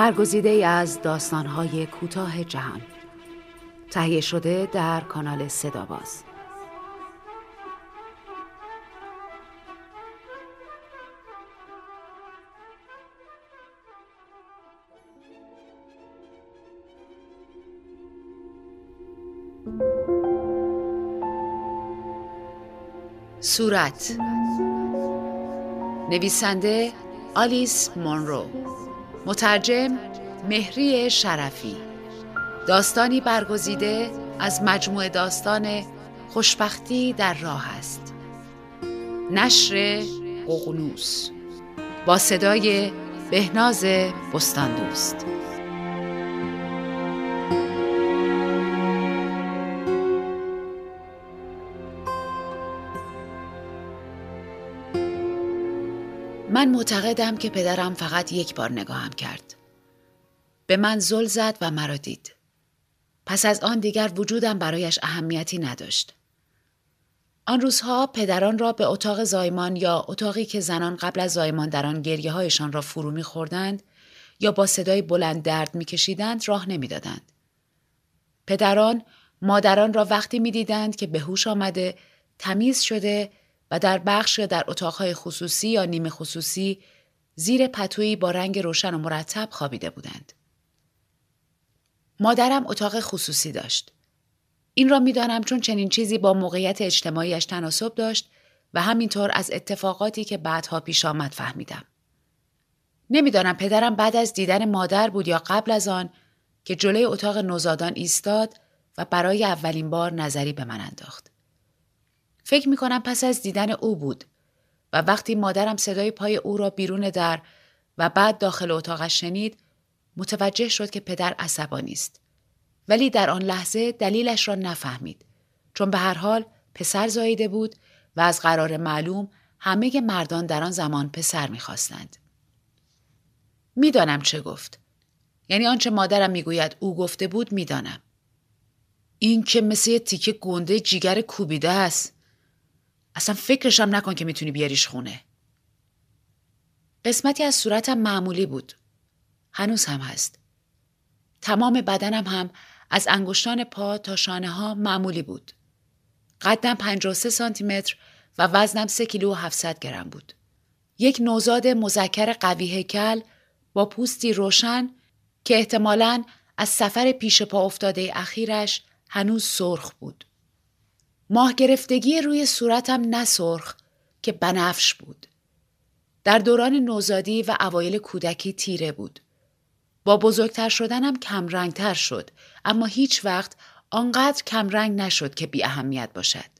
برگزیده از داستانهای کوتاه جهان. تهیه شده در کانال صداباز. صورت. نویسنده آلیس مونرو. مترجم مهری شرفی. داستانی برگزیده از مجموعه داستان خوشبختی در راه است. نشر ققنوس. با صدای بهناز بستاندوست. معتقدم که پدرم فقط یک بار نگاهم کرد. به من زل زد و مرا دید. پس از آن دیگر وجودم برایش اهمیتی نداشت. آن روزها پدران را به اتاق زایمان یا اتاقی که زنان قبل از زایمان در آن گریه هایشان را فرو میخوردند یا با صدای بلند درد میکشیدند راه نمی‌دادند. پدران مادران را وقتی می‌دیدند که به هوش آمده تمیز شده و در بخش یا در اتاقهای خصوصی یا نیمه خصوصی زیر پتویی با رنگ روشن و مرتب خوابیده بودند. مادرم اتاق خصوصی داشت. این را می‌دانم چون چنین چیزی با موقعیت اجتماعیش تناسب داشت و همینطور از اتفاقاتی که بعدها پیش آمد فهمیدم. نمی‌دانم پدرم بعد از دیدن مادر بود یا قبل از آن که جلوی اتاق نوزادان ایستاد و برای اولین بار نظری به من انداخت. فکر می کنم پس از دیدن او بود و وقتی مادرم صدای پای او را بیرون در و بعد داخل اتاقش شنید متوجه شد که پدر عصبانی است. ولی در آن لحظه دلیلش را نفهمید چون به هر حال پسر زاییده بود و از قرار معلوم همه مردان در آن زمان پسر می‌خواستند. می‌دانم چه گفت. یعنی آنچه مادرم می‌گوید او گفته بود می‌دانم. این که مثل تیکه گنده جیگر کوبیده است. اصلا فکرشم نکن که می‌تونی بیاریش خونه. قسمتی از صورتم معمولی بود. هنوز هم هست. تمام بدنم هم از انگشتان پا تا شانه ها معمولی بود. قدم 53 سانتی متر و وزنم 3 کیلو و 700 گرم بود. یک نوزاد مذکر قوی هیکل با پوستی روشن که احتمالاً از سفر پیش پا افتاده اخیرش هنوز سرخ بود. ماه گرفتگی روی صورتم نسرخ که بنفش بود. در دوران نوزادی و اوایل کودکی تیره بود. با بزرگتر شدنم کمرنگتر شد اما هیچ وقت آنقدر کمرنگ نشد که بی اهمیت باشد.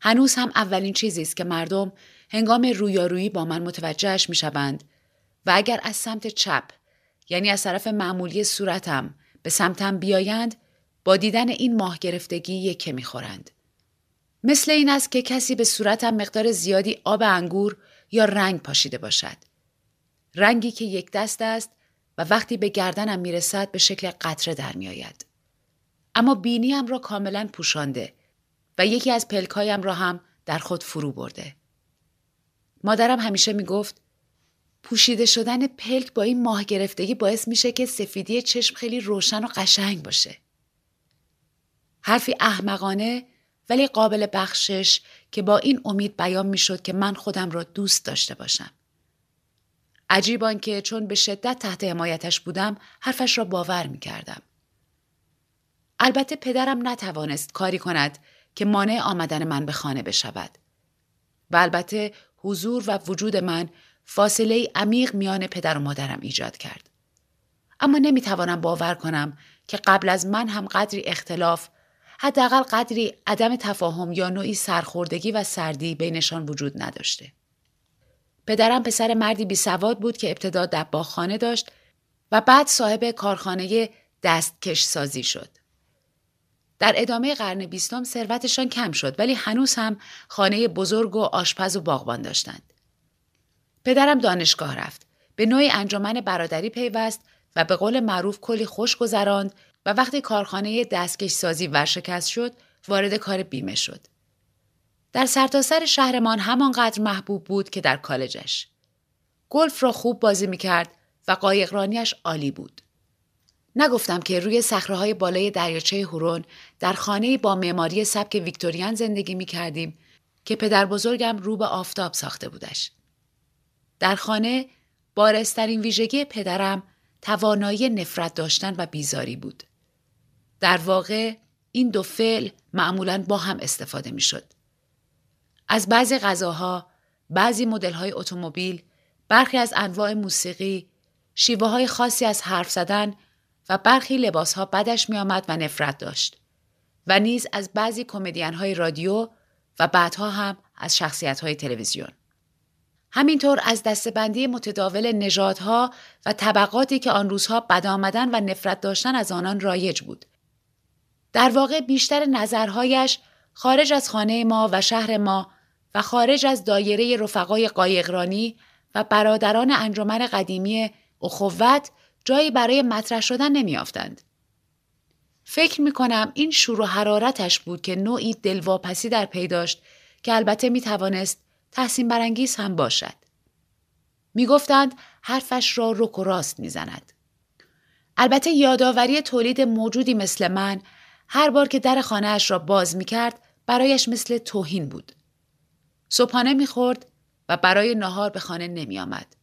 هنوز هم اولین چیزی است که مردم هنگام رویارویی با من متوجهش می شوند و اگر از سمت چپ یعنی از طرف معمولی صورتم به سمتم بیایند با دیدن این ماه گرفتگی یکه می‌خورند. مثل این است که کسی به صورتم مقدار زیادی آب انگور یا رنگ پاشیده باشد. رنگی که یک دست است و وقتی به گردنم می‌رسد به شکل قطره در میآید. اما بینیم را کاملا پوشانده و یکی از پلکایم را هم در خود فرو برده. مادرم همیشه می‌گفت پوشیده شدن پلک با این ماه گرفتگی باعث میشه که سفیدی چشم خیلی روشن و قشنگ باشه. حرفی احمقانه ولی قابل بخشش که با این امید بیان می‌شد که من خودم را دوست داشته باشم. عجیب که چون به شدت تحت حمایتش بودم حرفش را باور می کردم. البته پدرم نتوانست کاری کند که مانع آمدن من به خانه بشود. و البته حضور و وجود من فاصله عمیق میان پدر و مادرم ایجاد کرد. اما نمی‌توانم باور کنم که قبل از من هم قدری اختلاف حداقل قدری عدم تفاهم یا نوعی سرخوردگی و سردی بینشان وجود نداشته. پدرم پسر مردی بی سواد بود که ابتدا دباغخانه داشت و بعد صاحب کارخانه دستکش سازی شد. در ادامه قرن بیستم ثروتشان کم شد ولی هنوز هم خانه بزرگ و آشپز و باغبان داشتند. پدرم دانشگاه رفت. به نوعی انجمن برادری پیوست و به قول معروف کلی خوش گذراند و وقتی کارخانه دستکش سازی ورشکست شد وارد کار بیمه شد. در سرتاسر سر شهرمان همانقدر محبوب بود که در کالجش. گلف را خوب بازی می‌کرد و قایقرانیش عالی بود. نگفتم که روی صخره بالای دریاچه هورون در خانه با معماری سبک ویکتوریان زندگی می کردیم که پدر بزرگم رو به آفتاب ساخته بودش. در خانه بارسترین ویژگی پدرم توانایی نفرت داشتن و بیزاری بود. در واقع این دو فعل معمولا با هم استفاده می شد. از بعضی غذاها، بعضی مدل های اتومبیل، برخی از انواع موسیقی، شیوه های خاصی از حرف زدن و برخی لباس ها بدش می آمد و نفرت داشت. و نیز از بعضی کمدین های رادیو و بعدها هم از شخصیت های تلویزیون. همینطور از دستبندی متداول نژادها و طبقاتی که آن روزها بد آمدن و نفرت داشتن از آنان رایج بود. در واقع بیشتر نظرهایش خارج از خانه ما و شهر ما و خارج از دایره رفقای قایقرانی و برادران انجمن قدیمی اخوت جایی برای مطرح شدن نمیافتند. فکر می کنم این شور و حرارتش بود که نوعی دلواپسی در پی داشت که البته می توانست تحسین برانگیز هم باشد. می گفتند حرفش را رک و راست می زند. البته یادآوری تولید موجودی مثل من هر بار که در خانهاش را باز می کرد برایش مثل توهین بود. صبحانه می خورد و برای نهار به خانه نمی آمد.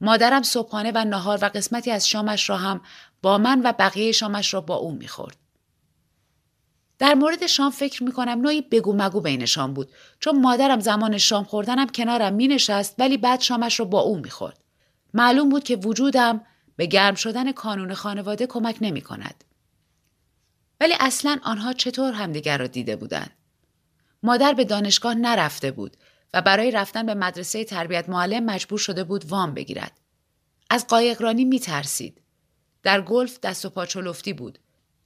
مادرم صبحانه و نهار و قسمتی از شامش را هم با من و بقیه شامش را با او می‌خورد. در مورد شام فکر می کنم نوعی بگو مگو بینشان بود چون مادرم زمان شام خوردنم کنارم می نشست ولی بعد شامش را با او می خورد. معلوم بود که وجودم به گرم شدن کانون خانواده کمک نمی کند. ولی اصلا آنها چطور همدیگر را دیده بودند؟ مادر به دانشگاه نرفته بود و برای رفتن به مدرسه تربیت معلم مجبور شده بود وام بگیرد. از قایقرانی می ترسید. در گلف دست و پا بود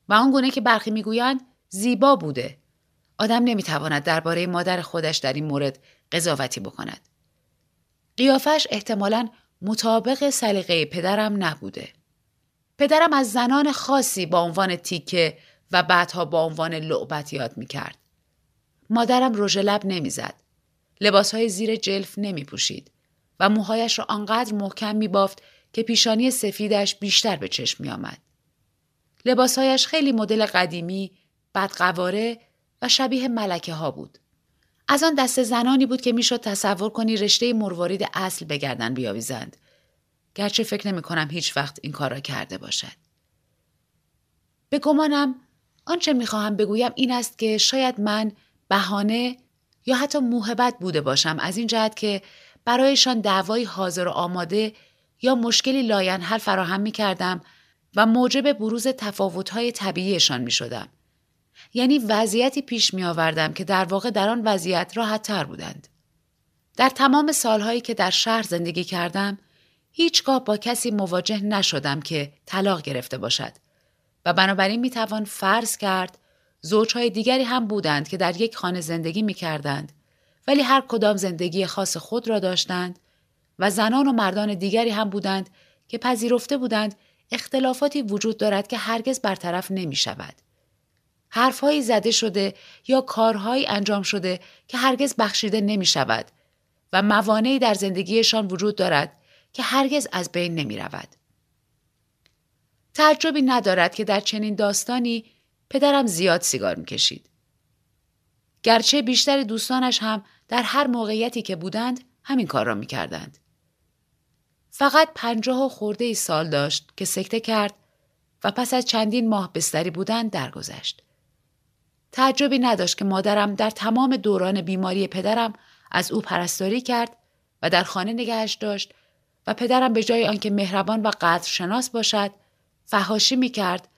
و آن گونه که برخی می‌گویند زیبا بوده. آدم نمی‌تواند درباره مادر خودش در این مورد قضاوتی بکند. قیافش احتمالا مطابق سلیقه پدرم نبوده. پدرم از زنان خاصی با عنوان تیکه و بعدها با عنوان لعبت یاد می کرد. مادرم رژ لب نمی‌زد. های زیر جلف نمی پوشید و موهایش را آنقدر محکم می بافت که پیشانی سفیدش بیشتر به چشم می آمد. لباسهایش خیلی مدل قدیمی، بدقواره و شبیه ملکه ها بود. از آن دست زنانی بود که می‌شد تصور کنی رشته مروارید اصل به گردن بیاویزند. گرچه فکر نمی کنم هیچ وقت این کار را کرده باشد. به گمانم آنچه می‌خواهم بگویم این است که شاید من بهانه یا حتی موهبت بوده باشم از این جهت که برایشان دعوایی حاضر و آماده یا مشکلی لاینحل فراهم می کردم و موجب بروز تفاوتهای طبیعیشان می شدم. یعنی وضعیتی پیش می آوردم که در واقع در آن وضعیت راحت تر بودند. در تمام سالهایی که در شهر زندگی کردم هیچگاه با کسی مواجه نشدم که طلاق گرفته باشد و بنابراین می توان فرض کرد زوجهای دیگری هم بودند که در یک خانه زندگی می کردند ولی هر کدام زندگی خاص خود را داشتند و زنان و مردان دیگری هم بودند که پذیرفته بودند اختلافاتی وجود دارد که هرگز برطرف نمی شود. حرفهایی زده شده یا کارهایی انجام شده که هرگز بخشیده نمی شود و موانعی در زندگیشان وجود دارد که هرگز از بین نمی رود. تعجبی ندارد که در چنین داستانی پدرم زیاد سیگار می کشید. گرچه بیشتر دوستانش هم در هر موقعیتی که بودند همین کار را می کردند. فقط پنجاه و خورده ای سال داشت که سکته کرد و پس از چندین ماه بستری بودن درگذشت. تعجبی نداشت که مادرم در تمام دوران بیماری پدرم از او پرستاری کرد و در خانه نگهش داشت و پدرم به جای آنکه مهربان و قدر شناس باشد فهاشی می کرد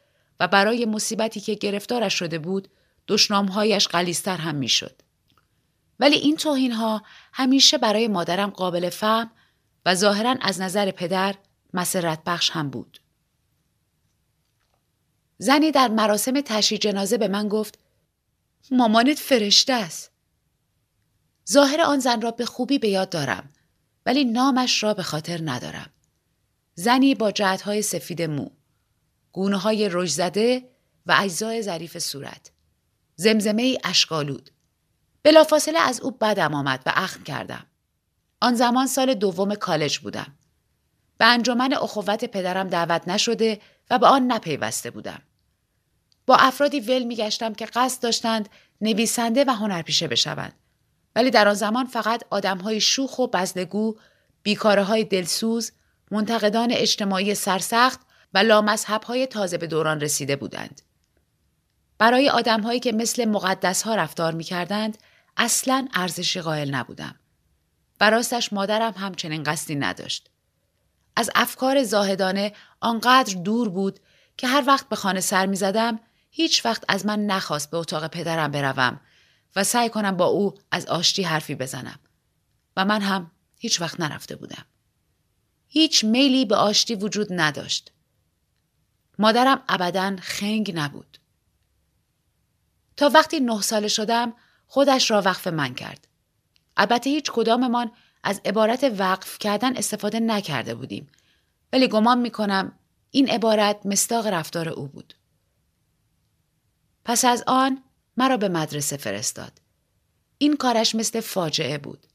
و برای مصیبتی که گرفتارش شده بود دشنامهایش قلیستر هم می شد. ولی این توهین ها همیشه برای مادرم قابل فهم و ظاهرا از نظر پدر مسرت بخش هم بود. زنی در مراسم تشییع جنازه به من گفت مامانت فرشته است. ظاهر آن زن را به خوبی به یاد دارم ولی نامش را به خاطر ندارم. زنی با جهتهای سفید مو، گونه های رژ زده و اجزای ظریف صورت. زمزمه ای اشکالود. بلافاصله از او بدم آمد و اخم کردم. آن زمان سال دوم کالج بودم. به انجمن اخوت پدرم دعوت نشده و به آن نپیوسته بودم. با افرادی ول میگشتم که قصد داشتند نویسنده و هنرپیشه بشوند. ولی در آن زمان فقط آدمهای شوخ و بزدگو، بیکاره های دلسوز، منتقدان اجتماعی سرسخت و لامذهب های تازه به دوران رسیده بودند. برای آدمهایی که مثل مقدس ها رفتار می کردند، اصلا ارزشی قائل نبودم. براستش مادرم همچنین قصدی نداشت. از افکار زاهدانه آنقدر دور بود که هر وقت به خانه سر می زدم هیچ وقت از من نخواست به اتاق پدرم بروم و سعی کنم با او از آشتی حرفی بزنم و من هم هیچ وقت نرفته بودم. هیچ میلی به آشتی وجود نداشت. مادرم ابدا خنگ نبود. تا وقتی نه ساله شدم خودش را وقف من کرد. البته هیچ کداممان از عبارت وقف کردن استفاده نکرده بودیم ولی گمان می کنم این عبارت مستاق رفتار او بود. پس از آن مرا به مدرسه فرستاد. این کارش مثل فاجعه بود.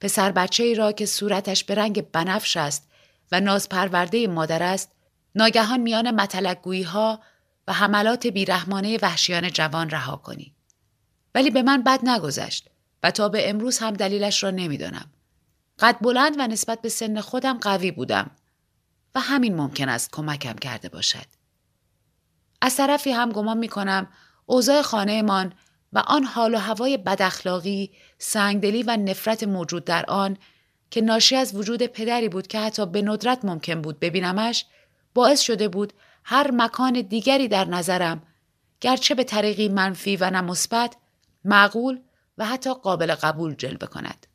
پسر بچه ای را که صورتش به رنگ بنفش است و ناز پرورده مادر است ناگهان میان متلقگویی ها و حملات بیرحمانه وحشیان جوان رها کنی. ولی به من بد نگذشت و تا به امروز هم دلیلش را نمی‌دانم. قد بلند و نسبت به سن خودم قوی بودم و همین ممکن است کمکم کرده باشد. از طرفی هم گمان می کنم اوضاع خانهمان و آن حال و هوای بداخلاقی، سنگدلی و نفرت موجود در آن که ناشی از وجود پدری بود که حتی به ندرت ممکن بود ببینمش باعث شده بود هر مکان دیگری در نظرم گرچه به طریقی منفی و نمثبت معقول و حتی قابل قبول جلوه کند.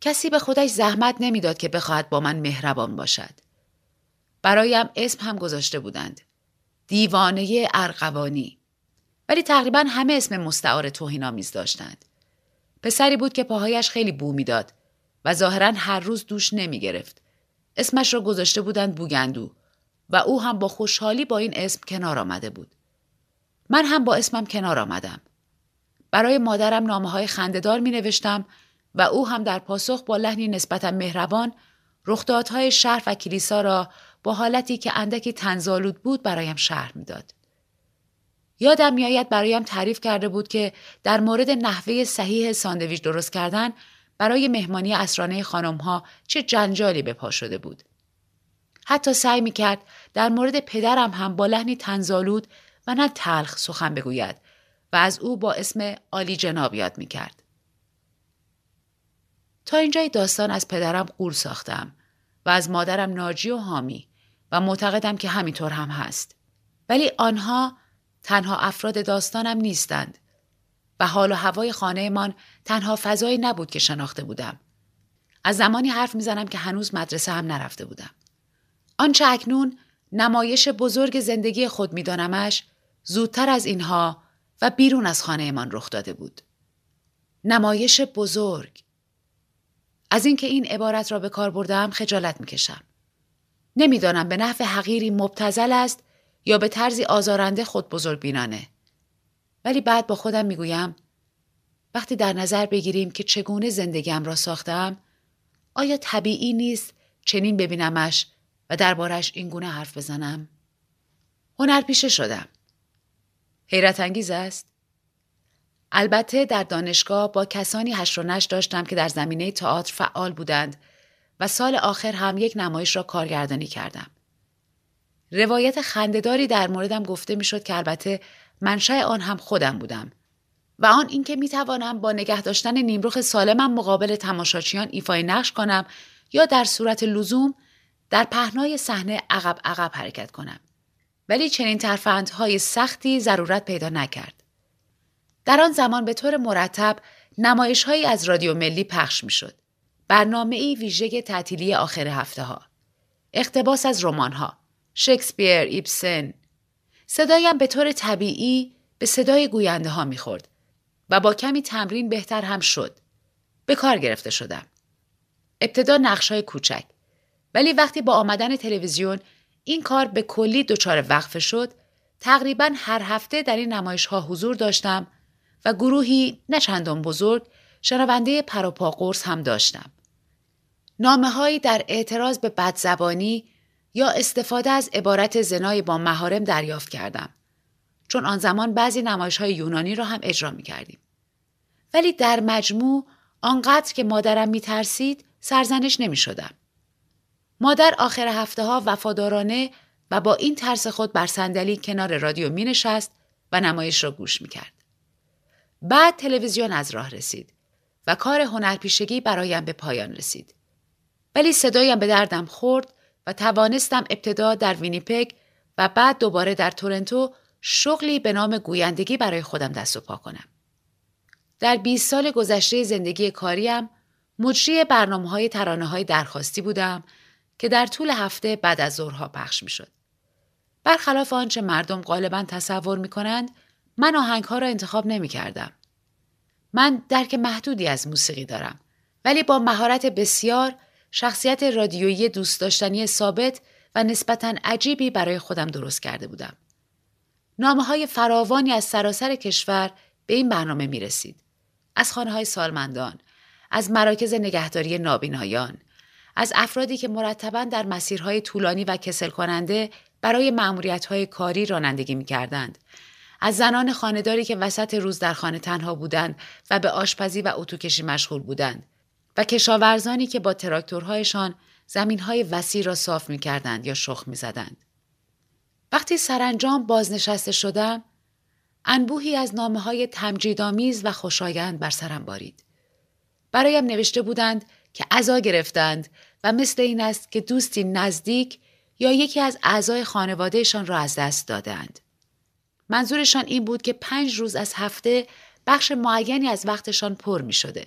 کسی به خودش زحمت نمی‌داد که بخواهد با من مهربان باشد. برایم اسم هم گذاشته بودند. دیوانه ارقوانی. ولی تقریبا همه اسم مستعار توهینآمیز داشتند. پسری بود که پاهایش خیلی بو می‌داد و ظاهرا هر روز دوش نمی گرفت. اسمش را گذاشته بودند بوگندو و او هم با خوشحالی با این اسم کنار آمده بود. من هم با اسمم کنار آمدم. برای مادرم نامه های خنددار می نوشتم و او هم در پاسخ با لحنی نسبتا مهربان رخدادهای شهر و کلیسا را با حالتی که اندکی تنزالود بود برایم شهر می‌داد. یادم میآید برایم تعریف کرده بود که در مورد نحوه صحیح ساندویچ درست کردن برای مهمانی اسرانه خانم ها چه جنجالی به پا شده بود. حتی سعی می کرد در مورد پدرم هم با لحنی تنزالود و نه تلخ سخن بگوید و از او با اسم عالی جناب یاد می کرد. تا اینجای داستان از پدرم قول ساختم و از مادرم ناجی و حامی و معتقدم که همینطور هم هست. ولی آنها تنها افراد داستانم نیستند و حال و هوای خانهمان تنها فضایی نبود که شناخته بودم. از زمانی حرف می‌زنم که هنوز مدرسه هم نرفته بودم. آنچه اکنون نمایش بزرگ زندگی خود میدانمش زودتر از اینها و بیرون از خانهمان رخ داده بود. نمایش بزرگ از اینکه این عبارت را به کار بردم خجالت می‌کشم. نمی‌دانم به نحو حقیری مبتزل است یا به طرزی آزارنده خود بزرگ بینانه. ولی بعد با خودم می‌گویم وقتی در نظر بگیریم که چگونه زندگیم را ساختم آیا طبیعی نیست چنین ببینمش و دربارش این گونه حرف بزنم؟ هنرپیشه شدم. حیرت انگیز است؟ البته در دانشگاه با کسانی حشر و نشر داشتم که در زمینه تئاتر فعال بودند و سال آخر هم یک نمایش را کارگردانی کردم. روایت خنده‌داری در موردم گفته می‌شد که البته منشأ آن هم خودم بودم و آن اینکه می توانم با نگه داشتن نیمرخ سالمم مقابل تماشاچیان ایفای نقش کنم یا در صورت لزوم در پهنای صحنه عقب عقب حرکت کنم ولی چنین ترفندهای سختی ضرورت پیدا نکرد در آن زمان به طور مرتب نمایش هایی از رادیو ملی پخش می شد. برنامه ای ویژه تعطیلی آخر هفته ها. اقتباس از رمان ها. شکسپیر، ایبسن. صدایم به طور طبیعی به صدای گوینده ها می خورد و با کمی تمرین بهتر هم شد. به کار گرفته شدم. ابتدا نقش های کوچک. ولی وقتی با آمدن تلویزیون این کار به کلی دچار وقفه شد تقریبا هر هفته در این نمایش ها حضور داشتم و گروهی نه چندان بزرگ شنونده پروپا قرص هم داشتم. نامه هایی در اعتراض به بدزبانی یا استفاده از عبارت زنای با مهارم دریافت کردم. چون آن زمان بعضی نمایش های یونانی را هم اجرا می کردیم. ولی در مجموع آنقدر که مادرم می ترسید سرزنش نمی شدم. مادر آخر هفته ها وفادارانه و با این ترس خود بر صندلی کنار رادیو می نشست و نمایش را گوش می کرد. بعد تلویزیون از راه رسید و کار هنرپیشگی برایم به پایان رسید. ولی صدایم به دردم خورد و توانستم ابتدا در وینیپگ و بعد دوباره در تورنتو شغلی به نام گویندگی برای خودم دست و پا کنم. در 20 سال گذشته زندگی کاریم مجری برنامه های ترانه های درخواستی بودم که در طول هفته بعد از ظهرها پخش می شد. برخلاف آنچه مردم غالبا تصور می کنند من آهنگ ها را انتخاب نمی کردم. من درک محدودی از موسیقی دارم ولی با مهارت بسیار شخصیت رادیویی دوست داشتنی ثابت و نسبتا عجیبی برای خودم درست کرده بودم. نامه های فراوانی از سراسر کشور به این برنامه می رسید. از خانه های سالمندان، از مراکز نگهداری نابینایان، از افرادی که مرتبا در مسیرهای طولانی و کسل کننده برای معمولیت های کاری رانندگی می کردند. از زنان خانداری که وسط روز در خانه تنها بودند و به آشپزی و اتوکشی مشغول بودند و کشاورزانی که با تراکتورهایشان زمینهای وسیع را صاف می کردند یا شخ می زدند. وقتی سرانجام بازنشسته شدم انبوهی از نامه های تمجیدآمیز و خوشایند بر سرم بارید. برایم نوشته بودند که عزا گرفتند و مثل این است که دوستی نزدیک یا یکی از اعضای خانوادهشان را از دست دادند. منظورشان این بود که پنج روز از هفته بخش معینی از وقتشان پر می شده.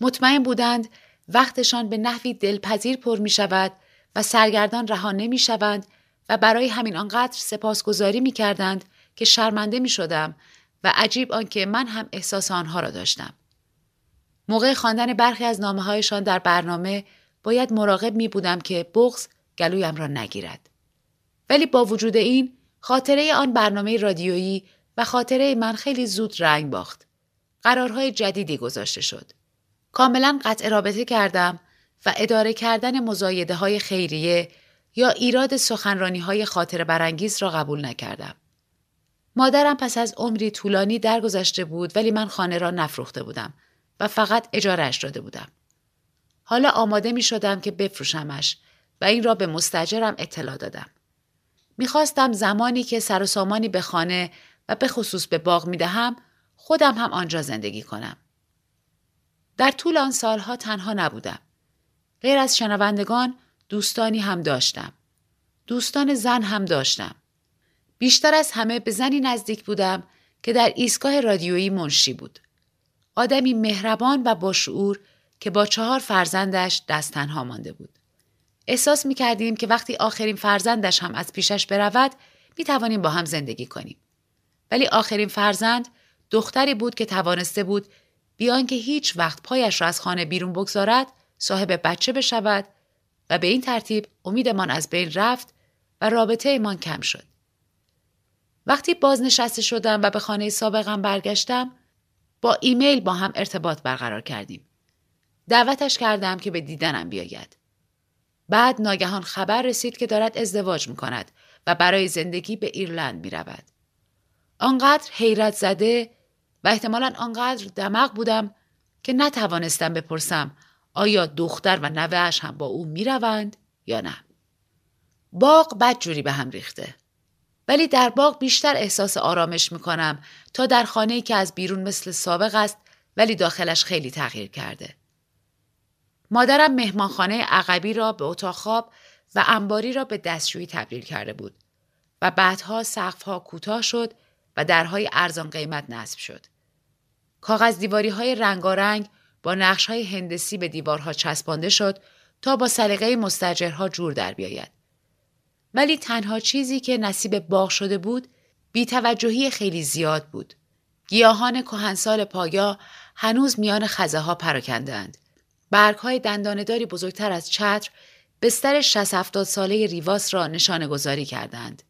مطمئن بودند وقتشان به نحوی دلپذیر پر می شود و سرگردان رها نمی شوند و برای همین آنقدر سپاسگزاری می کردند که شرمنده می شدم و عجیب آنکه من هم احساس آنها را داشتم. موقع خواندن برخی از نامه هایشان در برنامه باید مراقب می بودم که بغز گلویم را نگیرد. ولی با وجود این خاطره آن برنامه رادیویی و خاطره من خیلی زود رنگ باخت. قرارهای جدیدی گذاشته شد. کاملا قطع رابطه کردم و اداره کردن مزایده های خیریه یا ایراد سخنرانی های خاطر برانگیز را قبول نکردم. مادرم پس از عمری طولانی درگذشته بود ولی من خانه را نفروخته بودم و فقط اجارش داده بودم. حالا آماده می شدم که بفروشمش و این را به مستجرم اطلاع دادم. می‌خواستم زمانی که سر و سامانی به خانه و به خصوص به باغ می دهم خودم هم آنجا زندگی کنم. در طول آن سالها تنها نبودم. غیر از شنوندگان دوستانی هم داشتم. دوستان زن هم داشتم. بیشتر از همه به زنی نزدیک بودم که در ایستگاه رادیویی منشی بود. آدمی مهربان و باشعور که با چهار فرزندش دست تنها مانده بود. احساس می کردیم که وقتی آخرین فرزندش هم از پیشش برود می توانیم با هم زندگی کنیم. ولی آخرین فرزند دختری بود که توانسته بود بیان که هیچ وقت پایش را از خانه بیرون بگذارد صاحب بچه بشود و به این ترتیب امیدمان از بین رفت و رابطه ایمان کم شد. وقتی بازنشسته شدم و به خانه سابقم برگشتم با ایمیل با هم ارتباط برقرار کردیم. دعوتش کردم که به دیدنم بیاید. بعد ناگهان خبر رسید که دارد ازدواج می کند و برای زندگی به ایرلند می رود. آنقدر حیرت زده و احتمالا آنقدر دماغ بودم که نتوانستم بپرسم آیا دختر و نوهش هم با او می روند یا نه. باغ بدجوری به هم ریخته. ولی در باغ بیشتر احساس آرامش می کنم تا در خانه که از بیرون مثل سابق است ولی داخلش خیلی تغییر کرده. مادرم مهمانخانه عقبی را به اتاق خواب و انباری را به دستشویی تبدیل کرده بود و بعدها سقفها کوتاه شد و درهای ارزان قیمت نصب شد. کاغذ دیواری های رنگارنگ با نقش های هندسی به دیوارها چسبانده شد تا با سلیقه مستجرها جور در بیاید. ولی تنها چیزی که نصیب باغ شده بود بیتوجهی خیلی زیاد بود. گیاهان کهنسال پایا هنوز میان خزه ها پراکندند. برگ های دندانداری بزرگتر از چتر بستر 60 70 ساله ریواس را نشانه گذاری کردند.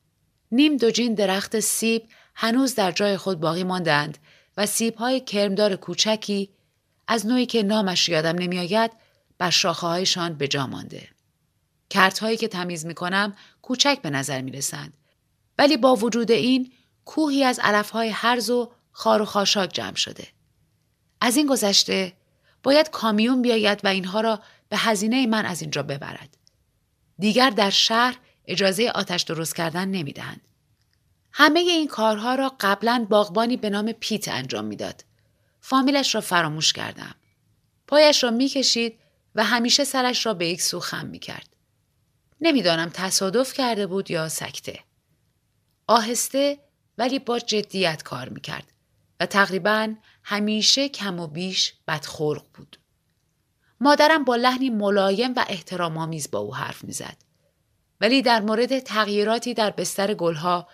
نیم دوجین درخت سیب هنوز در جای خود باقی ماندند و سیب های کرمدار کوچکی از نوعی که نامش یادم نمیآید بر شاخههایشان به جا مانده. کرتهایی که تمیز می کنم کوچک به نظر می رسند. ولی با وجود این کوهی از علفهای هرز و خار و خاشاک جمع شده. از این گذشته باید کامیون بیاید و اینها را به هزینه من از اینجا ببرد. دیگر در شهر اجازه آتش درست کردن نمی‌دهند. همه این کارها را قبلا باغبانی به نام پیت انجام می‌داد. فامیلش را فراموش کردم. پایش را می‌کشید و همیشه سرش را به یک سو خم می‌کرد. نمی‌دانم تصادف کرده بود یا سکته. آهسته ولی با جدیت کار می‌کرد و تقریبا همیشه کم و بیش بدخلق بود. مادرم با لحنی ملایم و احترام آمیز با او حرف می‌زد. ولی در مورد تغییراتی در بستر گلها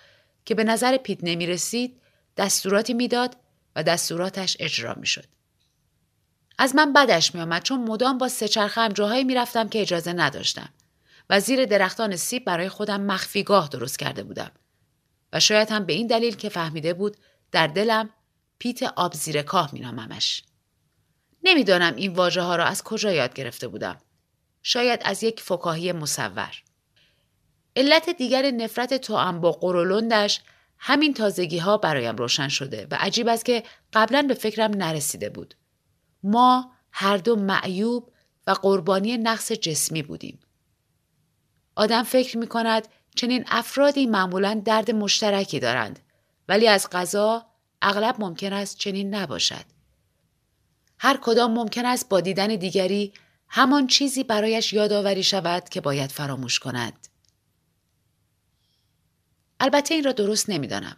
که به نظر پیت نمی رسید دستوراتی می‌داد و دستوراتش اجرا می شد. از من بدش می آمد چون مدام با سه هم جاهایی می رفتم که اجازه نداشتم و زیر درختان سیب برای خودم مخفیگاه درست کرده بودم و شاید هم به این دلیل که فهمیده بود در دلم پیت آب زیر کاه می ناممش. نمی‌دانم این واژه ها را از کجا یاد گرفته بودم. شاید از یک فکاهی مصور. علت دیگر نفرت توام با قرولندش همین تازگی ها برایم روشن شده و عجیب است که قبلا به فکرم نرسیده بود. ما هر دو معیوب و قربانی نقص جسمی بودیم. آدم فکر می کند چنین افرادی معمولا درد مشترکی دارند ولی از غذا اغلب ممکن است چنین نباشد. هر کدام ممکن است با دیدن دیگری همان چیزی برایش یادآوری شود که باید فراموش کند. البته این را درست نمی‌دانم.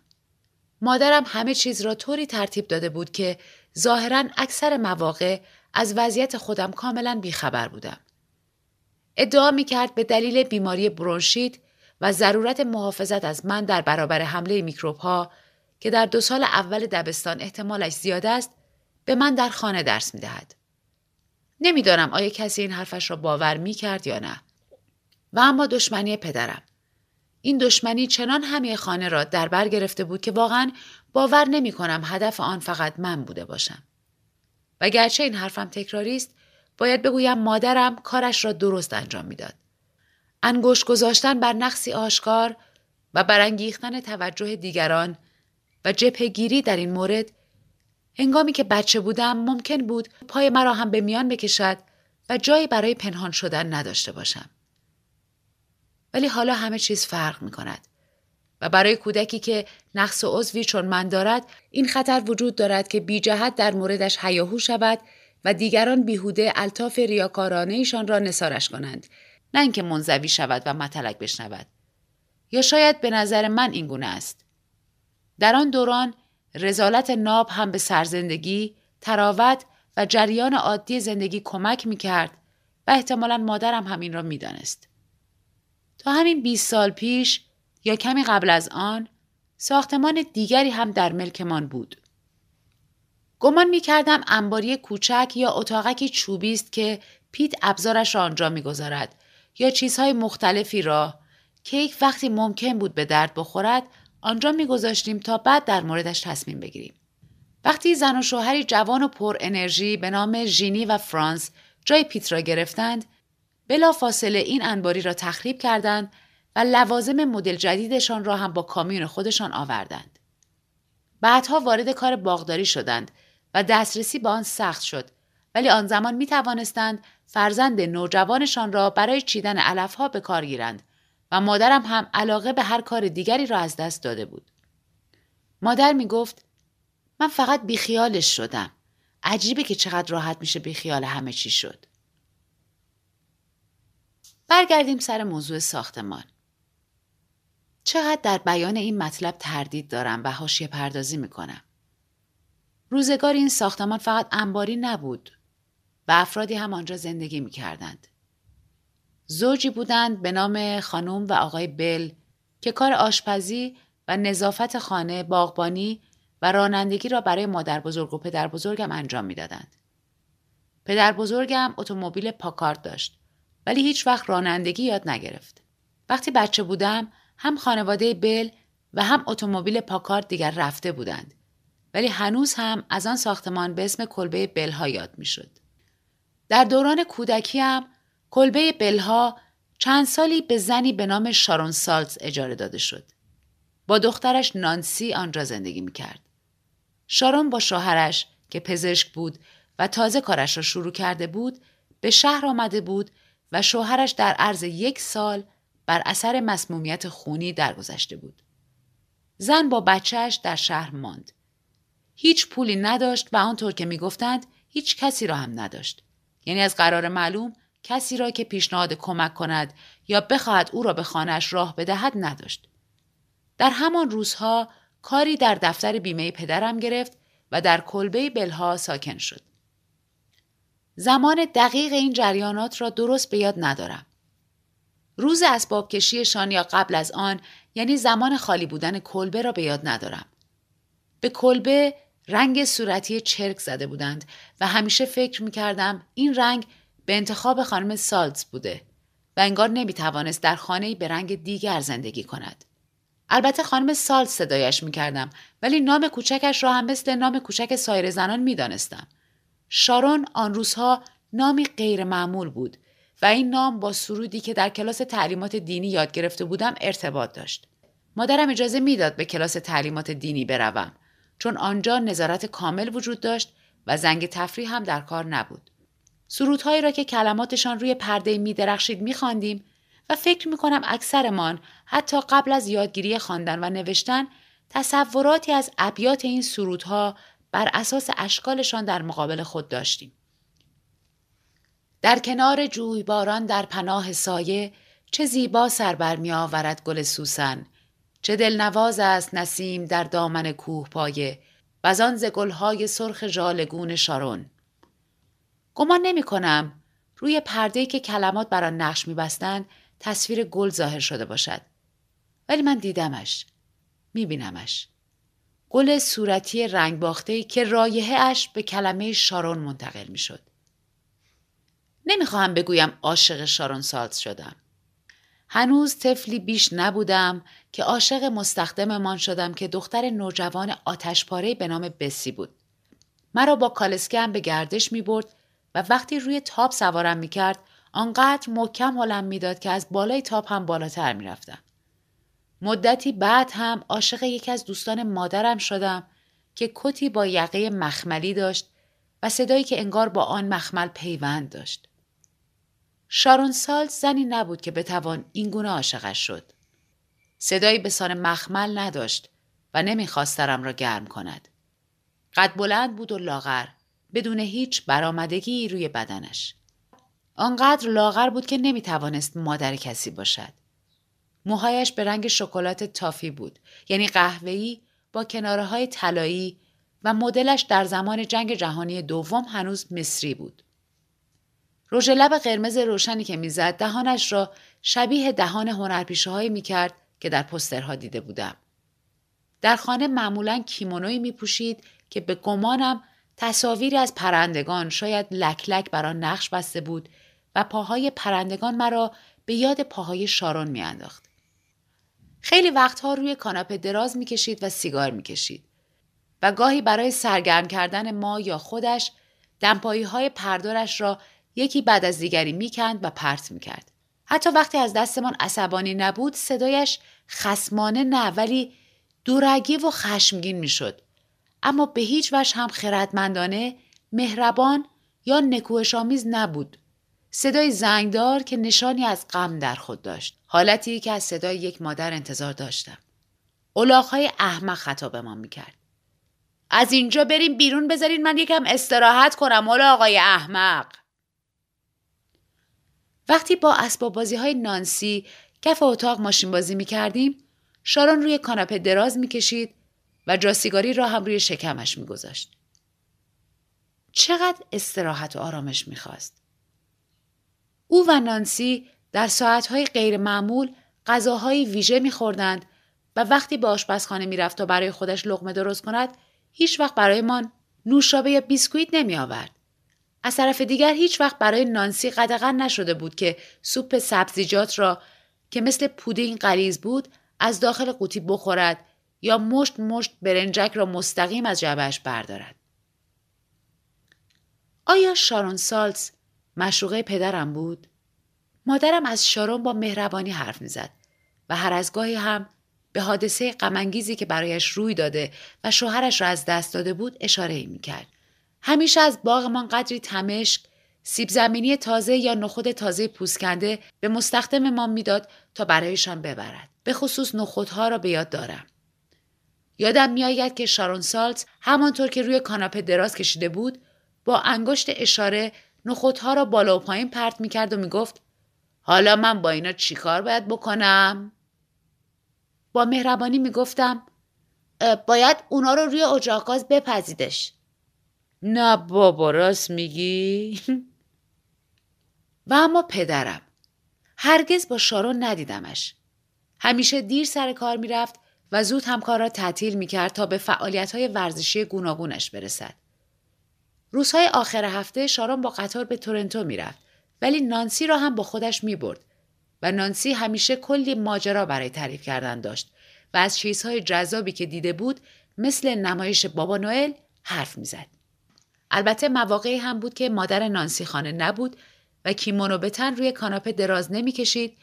مادرم همه چیز را طوری ترتیب داده بود که ظاهرا اکثر مواقع از وضعیت خودم کاملا بیخبر بودم. ادعا می کرد به دلیل بیماری برونشیت و ضرورت محافظت از من در برابر حمله میکروب ها که در دو سال اول دبستان احتمالش زیاد است به من در خانه درس می دهد. نمی‌دانم آیا کسی این حرفش را باور می کرد یا نه. و اما دشمنی پدرم. این دشمنی چنان همه خانه را در بر گرفته بود که واقعا باور نمی کنم هدف آن فقط من بوده باشم. و گرچه این حرفم تکراری است باید بگویم مادرم کارش را درست انجام می‌داد. انگشت گذاشتن بر نقصی آشکار و برانگیختن توجه دیگران و جبهگیری در این مورد هنگامی که بچه بودم ممکن بود پای مرا هم به میان بکشد و جایی برای پنهان شدن نداشته باشم. ولی حالا همه چیز فرق می کند. و برای کودکی که نقص عضوی چون من دارد این خطر وجود دارد که بی جهت در موردش حیاهو شود و دیگران بیهوده الطاف ریاکارانه ایشان را نسارش کنند نه اینکه منزوی شود و مطلق بشنود یا شاید به نظر من این گونه است در آن دوران رزالت ناب هم به سرزندگی تراوت و جریان عادی زندگی کمک می کرد و احتمالا مادرم همین را می دانست. تا همین 20 سال پیش یا کمی قبل از آن ساختمان دیگری هم در ملکمان بود. گمان می کردم انباری کوچک یا اتاقکی چوبی است که پیت ابزارش را آنجا می‌گذارد یا چیزهای مختلفی را که یک وقتی ممکن بود به درد بخورد آنجا میگذاشتیم تا بعد در موردش تصمیم بگیریم. وقتی زن و شوهری جوان و پر انرژی به نام ژینی و فرانس جای پیت را گرفتند بلا فاصله این انباری را تخریب کردند و لوازم مدل جدیدشان را هم با کامیون خودشان آوردند. بعدها وارد کار باغداری شدند و دسترسی به آن سخت شد ولی آن زمان می توانستند فرزند نوجوانشان را برای چیدن علفها به کار گیرند و مادرم هم علاقه به هر کار دیگری را از دست داده بود. مادر می گفت من فقط بیخیالش شدم. عجیبه که چقدر راحت میشه بیخیال همه چی شد. برگردیم سر موضوع ساختمان. چقدر در بیان این مطلب تردید دارم و حاشیه پردازی می‌کنم. روزگار این ساختمان فقط انباری نبود و افرادی هم آنجا زندگی می‌کردند. زوجی بودند به نام خانم و آقای بل که کار آشپزی و نظافت خانه، باغبانی و رانندگی را برای مادر بزرگ و پدر بزرگم انجام می‌دادند. پدر بزرگم اتومبیل پاکارد داشت ولی هیچ وقت رانندگی یاد نگرفت. وقتی بچه بودم هم خانواده بل و هم اتومبیل پاکارد دیگر رفته بودند. ولی هنوز هم از آن ساختمان به اسم کلبه بلها یاد می‌شد. در دوران کودکیم کلبه بلها چند سالی به زنی به نام شارون سالز اجاره داده شد. با دخترش نانسی آنجا زندگی می کرد. شارون با شوهرش که پزشک بود و تازه کارش را شروع کرده بود به شهر آمده بود و شوهرش در عرض یک سال بر اثر مسمومیت خونی درگذشته بود. زن با بچهش در شهر ماند. هیچ پولی نداشت و آنطور که می‌گفتند هیچ کسی را هم نداشت. یعنی از قرار معلوم کسی را که پیشنهاد کمک کند یا بخواهد او را به خانهاش راه بدهد نداشت. در همان روزها کاری در دفتر بیمه پدرم گرفت و در کلبه بلها ساکن شد. زمان دقیق این جریانات را درست به یاد ندارم. روز اسباب کشیشان یا قبل از آن یعنی زمان خالی بودن کلبه را به یاد ندارم. به کلبه رنگ صورتی چرک زده بودند و همیشه فکر می کردم این رنگ به انتخاب خانم سالز بوده و انگار نمی توانست در خانه به رنگ دیگر زندگی کند. البته خانم سالز صدایش می کردم ولی نام کوچکش را هم مثل نام کوچک سایر زنان می دانستم. شارون آن روزها نامی غیر معمول بود و این نام با سرودی که در کلاس تعلیمات دینی یاد گرفته بودم ارتباط داشت. مادرم اجازه می‌داد به کلاس تعلیمات دینی بروم چون آنجا نظارت کامل وجود داشت و زنگ تفریح هم در کار نبود. سرودهایی را که کلماتشان روی پرده می درخشید می خاندیم و فکر می کنم اکثرمان حتی قبل از یادگیری خواندن و نوشتن تصوراتی از ابیات این سرودها بر اساس اشکالشان در مقابل خود داشتیم. در کنار جویباران در پناه سایه چه زیبا سر بر می آورد گل سوسن چه دلنواز است نسیم در دامن کوه پایه و ز گلهای سرخ ژالگون شارون گمان نمی کنم روی پرده که کلمات بر آن نقش میبستند تصویر گل ظاهر شده باشد. ولی من دیدمش. میبینمش. گل صورتی رنگ باخته که رایحه اش به کلمه شارون منتقل می‌شد. نمی‌خواهم بگویم عاشق شارون سالز شدم. هنوز طفلی بیش نبودم که عاشق مستخدممان شدم که دختر نوجوان آتشپاره به نام بسی بود. مرا با کالسکم به گردش می برد و وقتی روی تاپ سوارم می کرد آنقدر محکم حالم می‌داد که از بالای تاپ هم بالاتر می رفتم. مدتی بعد هم عاشق یکی از دوستان مادرم شدم که کتی با یقه مخملی داشت و صدایی که انگار با آن مخمل پیوند داشت. شارون سالز زنی نبود که بتوان این گونه عاشقش شد. صدایی به سان مخمل نداشت و نمی‌خواست سرم را گرم کند. قد بلند بود و لاغر بدون هیچ برآمدگی روی بدنش. آنقدر لاغر بود که نمی‌توانست مادر کسی باشد. موهایش به رنگ شکلات تافی بود یعنی قهوه‌ای با کناره های طلایی و مدلش در زمان جنگ جهانی دوم هنوز مصری بود. رژ لب قرمز روشنی که می‌زد دهانش را شبیه دهان هنرپیشه هایی می‌کرد که در پسترها دیده بودم. در خانه معمولا کیمونوی می پوشید که به گمانم تصاویری از پرندگان شاید لک لک نقش بسته بود و پاهای پرندگان مرا به یاد پاهای شارون میانداخت. خیلی وقتها روی کاناپه دراز می‌کشید و سیگار می‌کشید و گاهی برای سرگرم کردن ما یا خودش دمپایی های پردارش را یکی بعد از دیگری می‌کند و پرت می‌کرد. حتی وقتی از دستمان عصبانی نبود صدایش خسمانه نه ولی دورگی و خشمگین می‌شد. اما به هیچ وجه هم خردمندانه، مهربان یا نکوهشآمیز نبود. صدای زنگدار که نشانی از غم در خود داشت. حالتی که از صدای یک مادر انتظار داشتم. اولاغهای احمق خطابمان می‌کرد. از اینجا بریم بیرون بذارین من یکم استراحت کنم آقای احمق. وقتی با اسباب بازی های نانسی کف اتاق ماشین بازی می کردیم شارون روی کاناپه دراز می کشید و جاسیگاری را هم روی شکمش می گذاشت. چقدر استراحت و آرامش می خواست. او و نانسی در ساعتهای غیر معمول غذاهای ویژه می خوردند و وقتی به آشپزخانه می رفت تا برای خودش لغمه درست کند هیچ وقت برایمان نوشابه یا بیسکویت نمی آورد. از طرف دیگر هیچ وقت برای نانسی قدغن نشده بود که سوپ سبزیجات را که مثل پودینگ غلیظ بود از داخل قوطی بخورد یا مشت مشت برنجک را مستقیم از جبهش بردارد. آیا شارون سالز مشروقه پدرم بود؟ مادرم از شارون با مهربانی حرف می‌زد و هر از گاهی هم به حادثه غمانگیزی که برایش روی داده و شوهرش را از دست داده بود اشاره ای می‌کرد. همیشه از باغمان قدری تمشک سیب زمینی تازه یا نخود تازه پوسکنده به مستخدم ما می‌داد تا برایشان ببرد. به خصوص نخودها را به یاد دارم. یادم میآید که شارون سالت همانطور که روی کاناپه دراز کشیده بود با انگشت اشاره نخودها را بالا و پایین پرت می‌کرد و می‌گفت حالا من با اینا چیکار باید بکنم؟ با مهربانی می‌گفتم باید اونا رو روی اجاق گاز بپزیدش. نه بابا راست میگی؟ و اما پدرم هرگز با شارون ندیدمش. همیشه دیر سر کار می‌رفت و زود هم کار را تعطیل می‌کرد تا به فعالیت های ورزشی گوناگونش برسد. روزهای آخر هفته شارون با قطار به تورنتو می‌رفت ولی نانسی را هم با خودش می برد و نانسی همیشه کلی ماجرا برای تعریف کردن داشت و از چیزهای جذابی که دیده بود مثل نمایش بابا نوئل حرف می‌زد. البته مواقعی هم بود که مادر نانسی خانه نبود و کیمونو به تن روی کاناپه دراز نمی‌کشید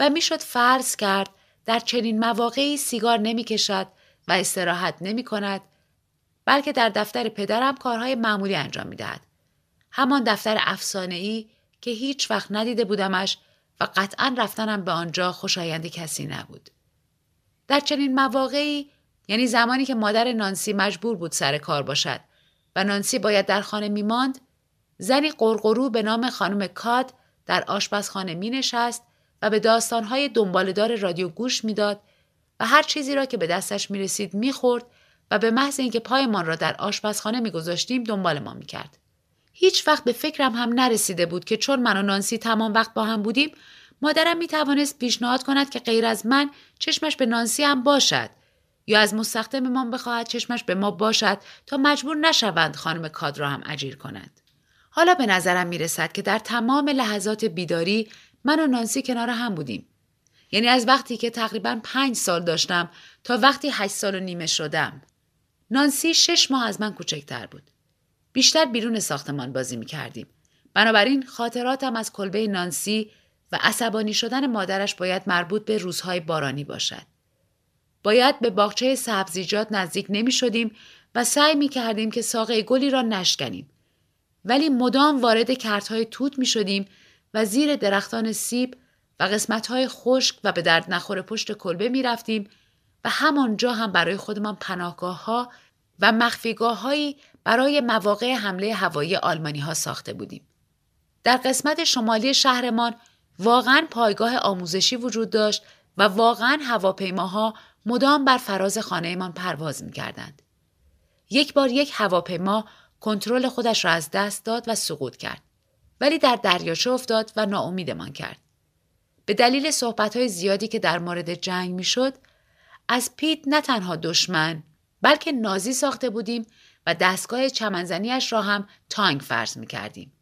و می‌شد فرض کرد در چنین مواقعی سیگار نمی‌کشد و استراحت نمی کند بلکه در دفتر پدرم کارهای معمولی انجام می‌دهد. همان دفتر افسانه ای که هیچ وقت ندیده بودمش و قطعا رفتنم به آنجا خوشایند کسی نبود. در چنین مواقعی یعنی زمانی که مادر نانسی مجبور بود سر کار باشد و نانسی باید در خانه میماند زنی قرقرو به نام خانم کاد در آشپزخانه می نشست و به داستانهای دنبالدار رادیو گوش می‌داد و هر چیزی را که به دستش می رسید می خورد و به محض اینکه پایمان را در آشپزخانه می گذاشتیم دنبال ما می کرد. هیچ وقت به فکرم هم نرسیده بود که چون من و نانسی تمام وقت با هم بودیم مادرم می توانست پیشنهاد کند که غیر از من چشمش به نانسی هم باشد یا از مستخدممان بخواهد چشمش به ما باشد تا مجبور نشوند خانم کاد را هم اجیر کنند. حالا به نظرم می رسد که در تمام لحظات بیداری من و نانسی کنار هم بودیم. یعنی از وقتی که تقریبا پنج سال داشتم تا وقتی هشت سال و نیمه شدم. نانسی شش ماه از من کوچکتر بود. بیشتر بیرون ساختمان بازی می کردیم. بنابراین خاطراتم از کلبه نانسی و عصبانی شدن مادرش باید مربوط به روزهای بارانی باشد. باید به باغچه سبزیجات نزدیک نمی شدیم و سعی می کردیم که ساقه گلی را نشکنیم. ولی مدام وارد کردهای توت می شدیم و زیر درختان سیب و قسمتهای خشک و به درد نخور پشت کلبه می رفتیم و همانجا هم برای خودمان پناهگاه ها و مخفیگاه هایی برای مواقع حمله هوایی آلمانی ها ساخته بودیم. در قسمت شمالی شهرمان واقعا پایگاه آموزشی وجود داشت و واقعا هواپیماها مدام بر فراز خانهمان پرواز می کردند. یک بار یک هواپیما کنترل خودش را از دست داد و سقوط کرد. ولی در دریاچه افتاد و ناامیدمان کرد. به دلیل صحبتهای زیادی که در مورد جنگ می‌شد از پیت نه تنها دشمن بلکه نازی ساخته بودیم و دستگاه چمنزنیش را هم تانک فرض می کردیم.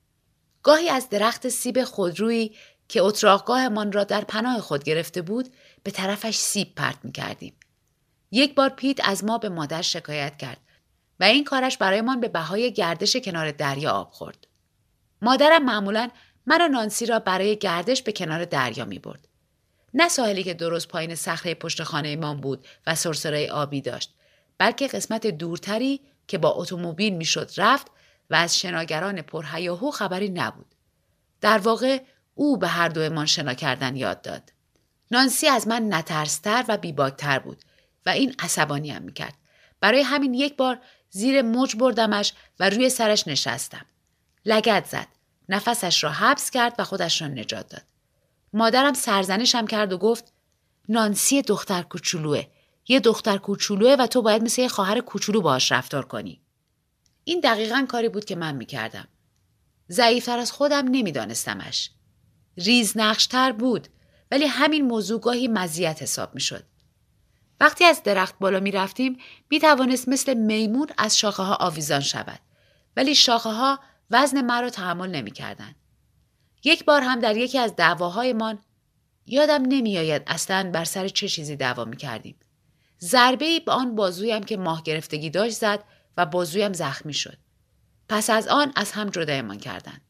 گاهی از درخت سیب خودرویی که اتراقگاهمان را در پناه خود گرفته بود به طرفش سیب پرت می کردیم. یک بار پیت از ما به مادر شکایت کرد و این کارش برایمان به بهای گردش کنار دریا آب خورد. مادرم معمولا من و نانسی را برای گردش به کنار دریا می برد. نه ساحلی که درست پایین صخره پشت خانه ما بود و سرسره آبی داشت بلکه قسمت دورتری که با اتومبیل می‌شد رفت و از شناگران پرهیاهو خبری نبود. در واقع او به هر دومان شنا کردن یاد داد. نانسی از من نترستر و بیباکتر بود و این عصبانی هم می‌کرد. برای همین یک بار زیر موج بردمش و روی سرش نشستم. لگت زد. نفسش را حبس کرد و خودش را نجات داد. مادرم سرزنشم کرد و گفت نانسی دختر کوچولوه. یه دختر کوچولوه و تو باید مثل یه خواهر کوچولو باهاش رفتار کنی. این دقیقا کاری بود که من می‌کردم. ضعیفتر از خودم نمیدانستمش. ریز نقشتر بود ولی همین موضوع گاهی مزیت حساب می‌شد. وقتی از درخت بالا می رفتیم می توانست مثل میمون از شاخه ها آویزان شود. ولی شاخه ها وزن مرا تحمل نمی کردن. یک بار هم در یکی از دعواهایمان یادم نمیآید اصلا بر سر چه چیزی دعوا می کردیم. ضربه ای به آن بازویم که ماه گرفتگی داشت زد و بازویم زخمی شد. پس از آن از هم جدایمان کردند.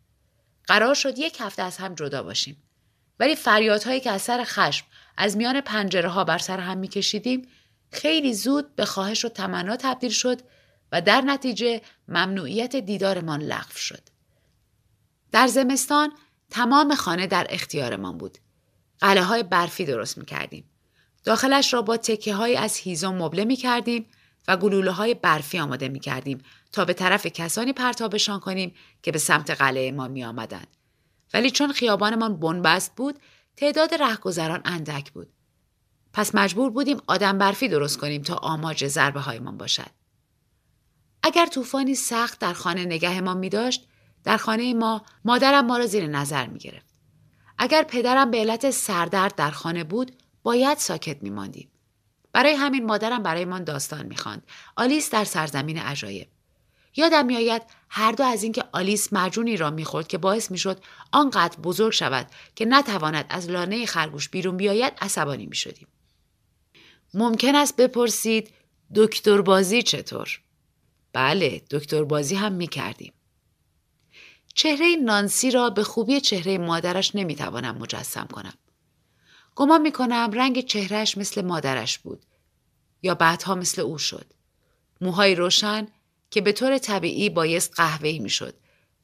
قرار شد یک هفته از هم جدا باشیم. ولی فریادهایی که از سر خشم از میان پنجره ها بر سر هم میکشیدیم خیلی زود به خواهش و تمنا تبدیل شد و در نتیجه ممنوعیت دیدارمان لغو شد. در زمستان تمام خانه در اختیارمان بود. قله های برفی درست می کردیم. داخلش را با تکه های از هیزم مبله می کردیم و گلوله های برفی آماده می کردیم تا به طرف کسانی پرتابشان کنیم که به سمت قلعه ما می آمدند. ولی چون خیابانمان بنبست بود تعداد رهگذران اندک بود. پس مجبور بودیم آدم برفی درست کنیم تا آماج ضربه هایمان باشد. اگر طوفانی سخت در خانه نگهمان می داشت در خانه ما مادرم ما را زیر نظر می گرفت. اگر پدرم به علت سردرد در خانه بود باید ساکت می ماندیم. برای همین مادرم برایمان داستان می‌خواند آلیس در سرزمین عجایب یادم میآید هر دو از اینکه آلیس مجونی را می‌خورد که باعث می‌شد آنقدر بزرگ شود که نتواند از لانه خرگوش بیرون بیاید عصبانی می‌شدیم ممکن است بپرسید دکتر بازی چطور بله دکتر بازی هم می‌کردیم چهره نانسی را به خوبی چهره مادرش نمی‌توانم مجسم کنم گمان می‌کنم رنگ چهرهش مثل مادرش بود یا بعدها مثل او شد. موهای روشن که به طور طبیعی بایست قهوه‌ای می‌شد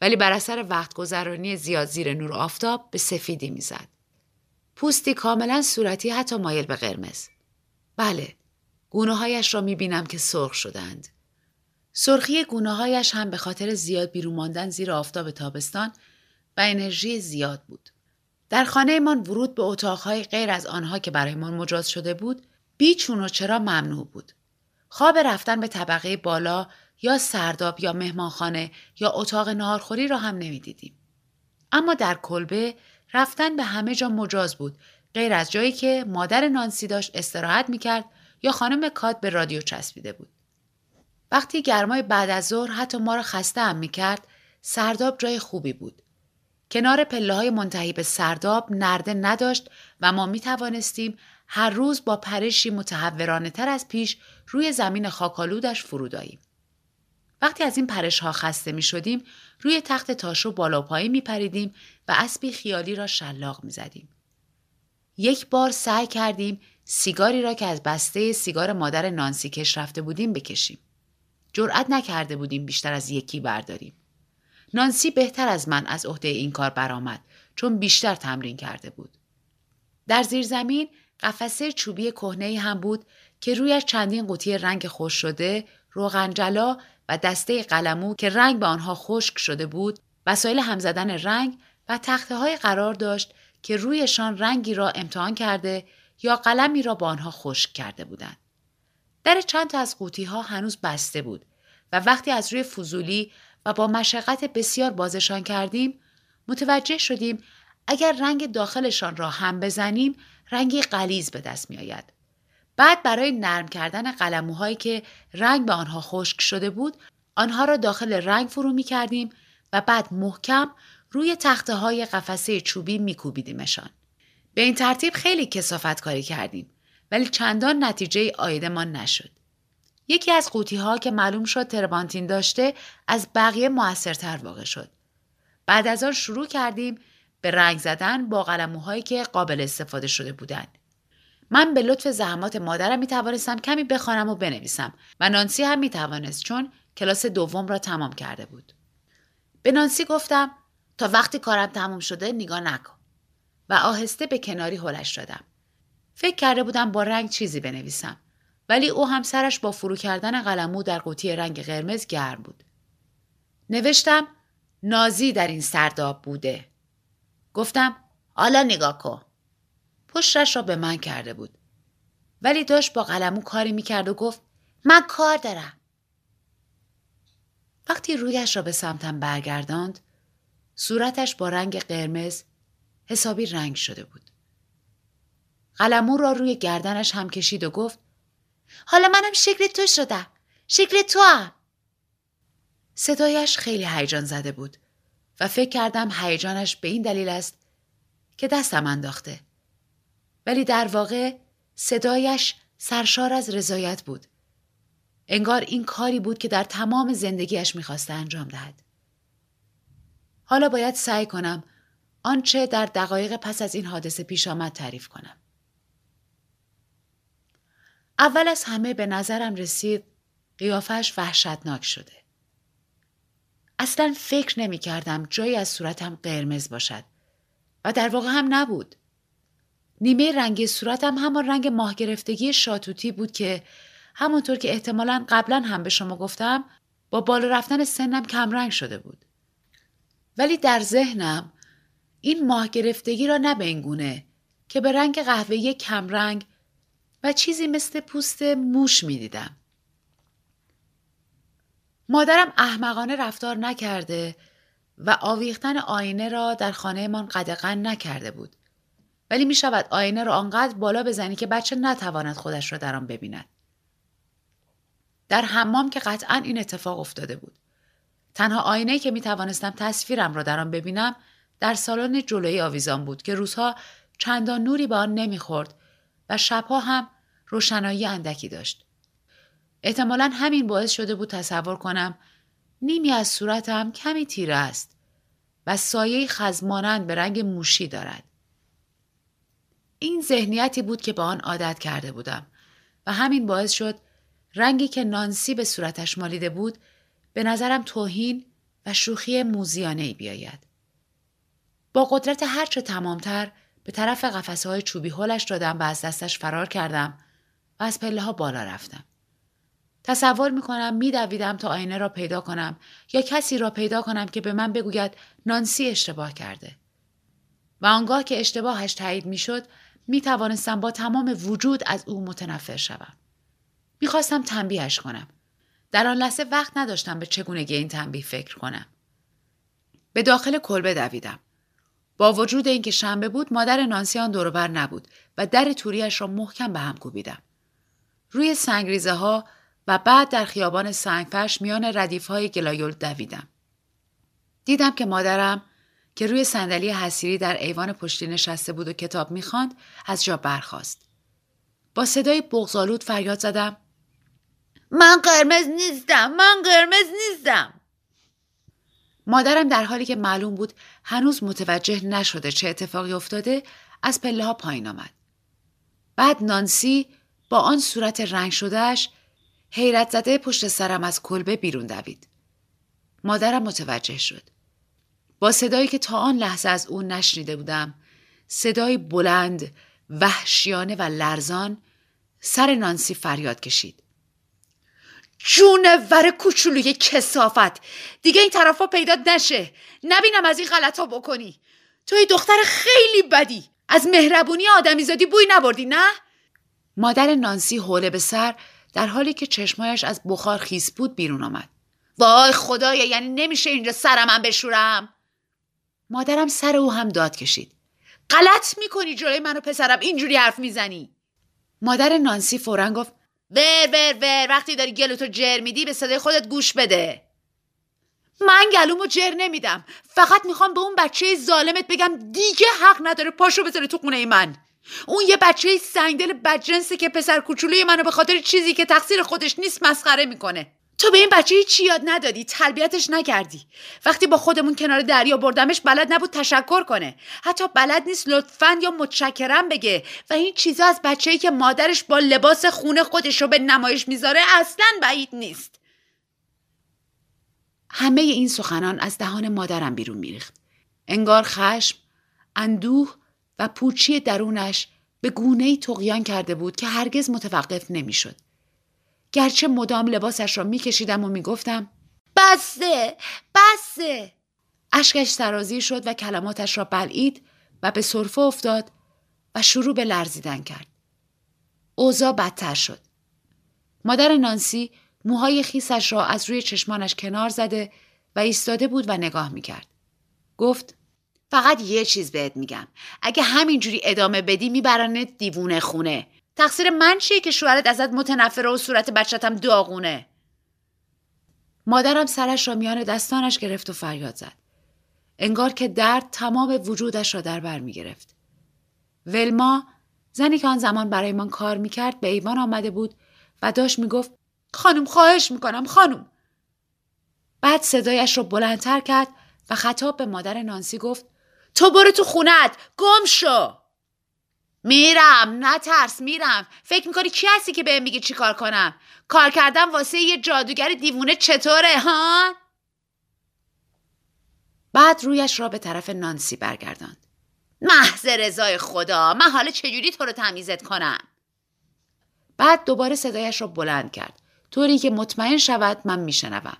ولی بر اثر وقت گذرانی زیاد زیر نور آفتاب به سفیدی می‌زد. پوستی کاملا صورتی حتی مایل به قرمز. بله، گونه هایش را می بینم که سرخ شدند. سرخی گونه هایش هم به خاطر زیاد بیرون ماندن زیر آفتاب تابستان و انرژی زیاد بود. در خانه من ورود به اتاقهای غیر از آنها که برایمان مجاز شده بود بیچون و چرا ممنوع بود. خواب رفتن به طبقه بالا یا سرداب یا مهمانخانه یا اتاق نهارخوری را هم نمی‌دیدیم. اما در کلبه رفتن به همه جا مجاز بود غیر از جایی که مادر نانسی داشت استراحت می‌کرد یا خانم کات به رادیو چسبیده بود. وقتی گرمای بعد از ظهر حتی ما را خسته هم می‌کرد سرداب جای خوبی بود. کنار پله های منتهی به سرداب نرده نداشت و ما می توانستیم هر روز با پرشی متحورانه تر از پیش روی زمین خاکالودش فرود آییم. وقتی از این پرش ها خسته می شدیم روی تخت تاشو بالا پایی می پریدیم و اسبی خیالی را شلاق می زدیم. یک بار سعی کردیم سیگاری را که از بسته سیگار مادر نانسی کش رفته بودیم بکشیم. جرأت نکرده بودیم بیشتر از یکی برداریم. نانسی بهتر از من از عهده این کار برآمد چون بیشتر تمرین کرده بود. در زیر زمین قفسه چوبی کهنه هم بود که رویش چندین قوطی رنگ خوش شده، روغنجلا و دسته قلمو که رنگ به آنها خشک شده بود، وسایل هم زدن رنگ و تخته های قرار داشت که رویشان رنگی را امتحان کرده یا قلمی را با آنها خشک کرده بودند. در چند تا از قوطی ها هنوز بسته بود و وقتی از روی فضولی و با مشقت بسیار بازشان کردیم متوجه شدیم اگر رنگ داخلشان را هم بزنیم رنگی قلیز به دست می آید. بعد برای نرم کردن قلموهایی که رنگ به آنها خشک شده بود آنها را داخل رنگ فرو می کردیم و بعد محکم روی تخته های قفسه چوبی می کوبیدیمشان. به این ترتیب خیلی کسافت کاری کردیم ولی چندان نتیجه آیدمان نشد. یکی از قوطی ها که معلوم شد تربانتین داشته از بقیه موثرتر واقع شد. بعد از آن شروع کردیم به رنگ زدن با قلموهایی که قابل استفاده شده بودند. من به لطف زحمات مادرم می توانستم کمی بخوانم و بنویسم و نانسی هم می توانست چون کلاس دوم را تمام کرده بود. به نانسی گفتم تا وقتی کارم تمام شده نگاه نکن و آهسته به کناری هلش دادم. فکر کرده بودم با رنگ چیزی بنویسم. ولی او هم سرش با فرو کردن قلمو در قوطی رنگ قرمز گرم بود. نوشتم نازی در این سرداب بوده. گفتم حالا نگاه کن. پشتش را به من کرده بود. ولی داشت با قلمو کاری می‌کرد و گفت من کار دارم. وقتی رویش را به سمتم برگرداند صورتش با رنگ قرمز حسابی رنگ شده بود. قلمو را روی گردنش هم کشید و گفت حالا منم شکل تو شدم شکل تو هم. صدایش خیلی هیجان زده بود و فکر کردم هیجانش به این دلیل است که دستم انداخته ولی در واقع صدایش سرشار از رضایت بود انگار این کاری بود که در تمام زندگیش می‌خواسته انجام دهد حالا باید سعی کنم آنچه در دقایق پس از این حادثه پیش آمد تعریف کنم. اول از همه به نظرم رسید قیافش وحشتناک شده. اصلا فکر نمی کردم جایی از صورتم قرمز باشد و در واقع هم نبود. نیمه رنگ صورتم همان رنگ ماه گرفتگی شاتوتی بود که همونطور که احتمالا قبلا هم به شما گفتم با بالا رفتن سنم کمرنگ شده بود. ولی در ذهنم این ماه گرفتگی را نه به که به رنگ قهوه‌ای کمرنگ و چیزی مثل پوست موش می دیدم. مادرم احمقانه رفتار نکرده و آویختن آینه را در خانهمان قدغن نکرده بود. ولی می شود آینه را آنقدر بالا بزنی که بچه نتواند خودش را در آن ببیند. در حمام که قطعا این اتفاق افتاده بود. تنها آینه که می توانستم تصویرم را در آن ببینم در سالن جلوی آویزان بود که روزها چندان نوری به آن نمی‌خورد و شبها هم روشنایی اندکی داشت. احتمالا همین باعث شده بود تصور کنم نیمی از صورتم کمی تیره است و سایه خزمانند به رنگ موشی دارد. این ذهنیتی بود که به آن عادت کرده بودم و همین باعث شد رنگی که نانسی به صورتش مالیده بود به نظرم توهین و شوخی موزیانه ای بیاید. با قدرت هرچه تمامتر به طرف قفسه های چوبی هلش دادم و از دستش فرار کردم و از پله ها بالا رفتم. تصور می کنم می دویدم تا آینه را پیدا کنم یا کسی را پیدا کنم که به من بگوید نانسی اشتباه کرده. و آنگاه که اشتباهش تایید می شد می توانستم با تمام وجود از او متنفر شوم. می‌خواستم تنبیهش کنم. در آن لحظه وقت نداشتم به چگونگی این تنبیه فکر کنم. به داخل کلبه دویدم. با وجود اینکه شنبه بود مادر نانسیان دوروبر نبود و در توریش را محکم به هم کوبیدم. روی سنگریزه ها و بعد در خیابان سنگفرش میان ردیف های گلایول دویدم. دیدم که مادرم که روی صندلی حسیری در ایوان پشتی نشسته بود و کتاب می‌خواند از جا برخاست. با صدای بغزالود فریاد زدم من قرمز نیستم من قرمز نیستم مادرم در حالی که معلوم بود هنوز متوجه نشده چه اتفاقی افتاده از پله ها پایین آمد. بعد نانسی با آن صورت رنگ شدهش حیرت زده پشت سرم از کلبه بیرون دوید. مادرم متوجه شد. با صدایی که تا آن لحظه از او نشنیده بودم صدای بلند وحشیانه و لرزان سر نانسی فریاد کشید. جونور کوچولوی کسافت. دیگه این طرفا پیدا نشه. نبینم از این غلطا بکنی. توی دختر خیلی بدی. از مهربونی آدمیزادی بوی نبردی نه؟ مادر نانسی حوله به سر در حالی که چشمایش از بخار خیس بود بیرون آمد. وای خدایا یعنی نمیشه اینجا سرم هم بشورم؟ مادرم سر او هم داد کشید. غلط می‌کنی جلوی من و پسرم اینجوری حرف می‌زنی. مادر نانسی فورا گفت ور ور ور وقتی داری گلوتو جر میدی به صدای خودت گوش بده. من گلومو جر نمیدم. فقط می‌خوام به اون بچه ظالمت بگم دیگه حق نداره پاشو بذاره تو خونه من. اون یه بچه سنگدل بدجنسه که پسر کوچولوی منو به خاطر چیزی که تقصیر خودش نیست مسخره می‌کنه. تو به این بچه چی یاد ندادی تربیتش نکردی. وقتی با خودمون کنار دریا بردمش بلد نبود تشکر کنه. حتی بلد نیست لطفا یا متشکرم بگه. و این چیزا از بچه‌ای که مادرش با لباس خونه خودش رو به نمایش می‌ذاره اصلا بعید نیست. همه این سخنان از دهان مادرم بیرون میریخت. انگار خشم اندوه و پوچی درونش به گونه تقیان کرده بود که هرگز متوقف نمی‌شد. گرچه مدام لباسش را میکشیدم و می‌گفتم بسه بسه. اشکش سرازی شد و کلماتش را بلعید و به صرفه افتاد و شروع به لرزیدن کرد. اوضاع بدتر شد. مادر نانسی موهای خیسش را از روی چشمانش کنار زده و ایستاده بود و نگاه می‌کرد. گفت فقط یه چیز بهت میگم. اگه همینجوری ادامه بدی میبرنت دیوونه خونه. تقصیر من چیه که شوهرت ازت متنفره و صورت بچتم داغونه؟ مادرم سرش را میان دستانش گرفت و فریاد زد. انگار که درد تمام وجودش را در بر می گرفت. ولما زنی که آن زمان برای کار می‌کرد به ایوان آمده بود و داشت می‌گفت خانم خواهش می‌کنم خانم. بعد صدایش را بلندتر کرد و خطاب به مادر نانسی گفت تو برو تو خونت گم شو! میرم ترس میرم. فکر می‌کنی کی هستی که بهم میگی چی کار کنم؟ کار کردم واسه یه جادوگر دیوونه چطوره ها؟ بعد رویش را به طرف نانسی برگرداند. محض رضای خدا من حالا چجوری تو رو تمیزت کنم؟ بعد دوباره صدایش را بلند کرد. طوری که مطمئن شود من میشنوم.